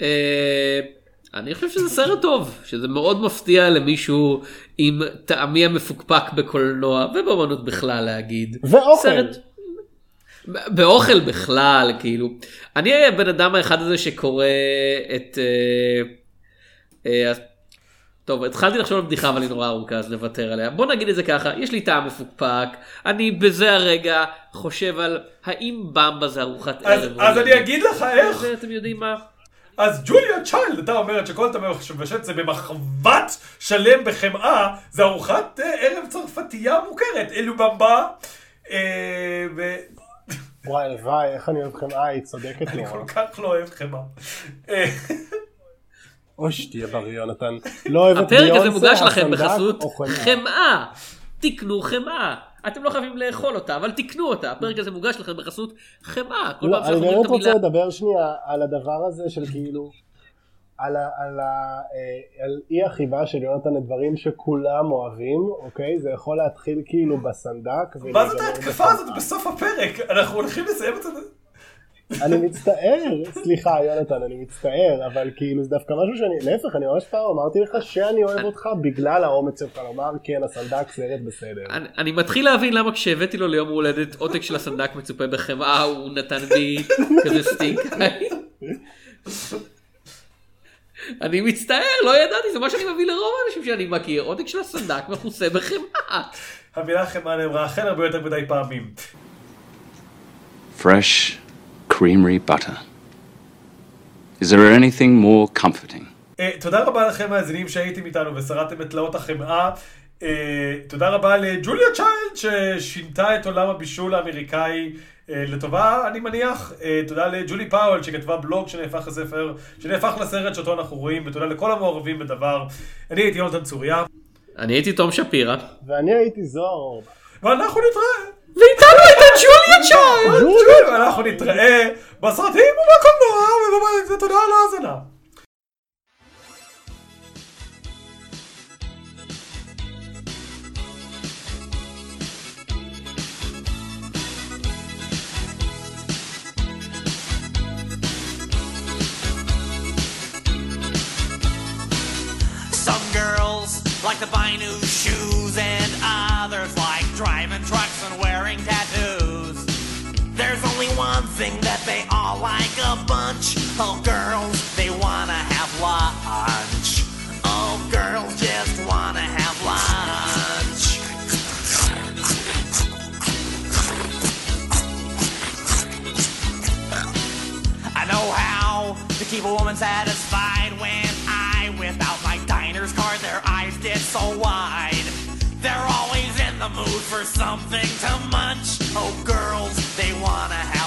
אה, אני חושב שזה סרט טוב, שזה מאוד מפתיע למישהו עם טעמי המפוקפק בקולנוע ובאמנות בכלל להגיד. ואוכל. סרט... באוכל בכלל, כאילו. אני הבן אדם האחד הזה שקורא את... אה, אה, טוב, התחלתי לחשוב על בדיחה אבל היא נורא ארוכה אז נוותר עליה. בוא נגיד את זה ככה, יש לי טעם מפוקפק, אני בזה הרגע חושב על האם במבה זה ארוחת אז, ערב. אז או אני לא. אגיד לך איך. ואתם יודעים מה? אז ג'וליה צ'יילד הייתה אומרת שכל אתה מבשלת זה במחבת שלם בחמאה, זה ארוחת אה, ערב צרפתייה מוכרת, אלו במבה. וואי, הלוואי, איך אני אוהב חמאה, היא צודקת אני נורא. כל כך לא אוהב חמאה. אה, אוי, שתהיה בריא, יונתן. לא אוהב את הפרק הזה ביונסה, מוגש לכם בחסות או חמאה. תקנו חמאה. אתם לא חייבים לאכול אותה, אבל תקנו אותה. הפרק הזה מוגש לכם בחסות חמאה. כל לא, פעם אני שאנחנו אומרים באמת רוצה. לדבר שנייה על הדבר הזה של כאילו, על, ה, על, ה, אה, על אי החיבה של יונתן לדברים שכולם אוהבים, אוקיי? זה יכול להתחיל כאילו בסנדק. מה זאת ולהיגמר ההתקפה. הזאת בסוף הפרק? אנחנו הולכים לסיים את זה. אני מצטער, סליחה יונתן, אני מצטער, אבל כאילו זה דווקא משהו שאני, להפך, אני ממש פעם אמרתי לך שאני אוהב אותך בגלל האומץ שלך לומר, כן, הסנדק סרט בסדר. אני, אני מתחיל להבין למה כשהבאתי לו ליום הולדת עותק של הסנדק מצופה בחמאה הוא נתן לי כזה סטינק. אני מצטער לא ידעתי זה מה שאני מביא לרוב האנשים שאני מכיר עותק של הסנדק מכוסה בחמאה. המילה חמאה נאמרה אכן הרבה יותר מדי פעמים. Fresh, creamery butter. Is there anything more comforting? אה, תודה רבה לכם מאזינים שהייתם איתנו ושרדתם את תלאות החמאה. אה, תודה רבה לג'וליה צ'יילד ששינתה את עולם הבישול האמריקאי אה, לטובה, אני מניח. אה, תודה לג'ולי פאוול שכתבה בלוג שנהפך לספר, שנהפך לסרט שאותו אנחנו רואים, ותודה לכל המעורבים בדבר. אני הייתי יונתן צוריה, אני הייתי תום שפירא. ואני הייתי זוהר. ואנחנו נתראה. ואיתנו הייתה ג'וליה צ'יילד. ואנחנו נתראה בסרטים ובקולנוע, ותודה על ההאזנה. Like to buy new shoes, and others like driving trucks and wearing tattoos. There's only one thing that they all like a bunch. Oh, girls, they wanna have lunch. Oh, girls just wanna have lunch. I know how to keep a woman satisfied so wide. They're always in the mood for something to munch. Oh, girls, they wanna have.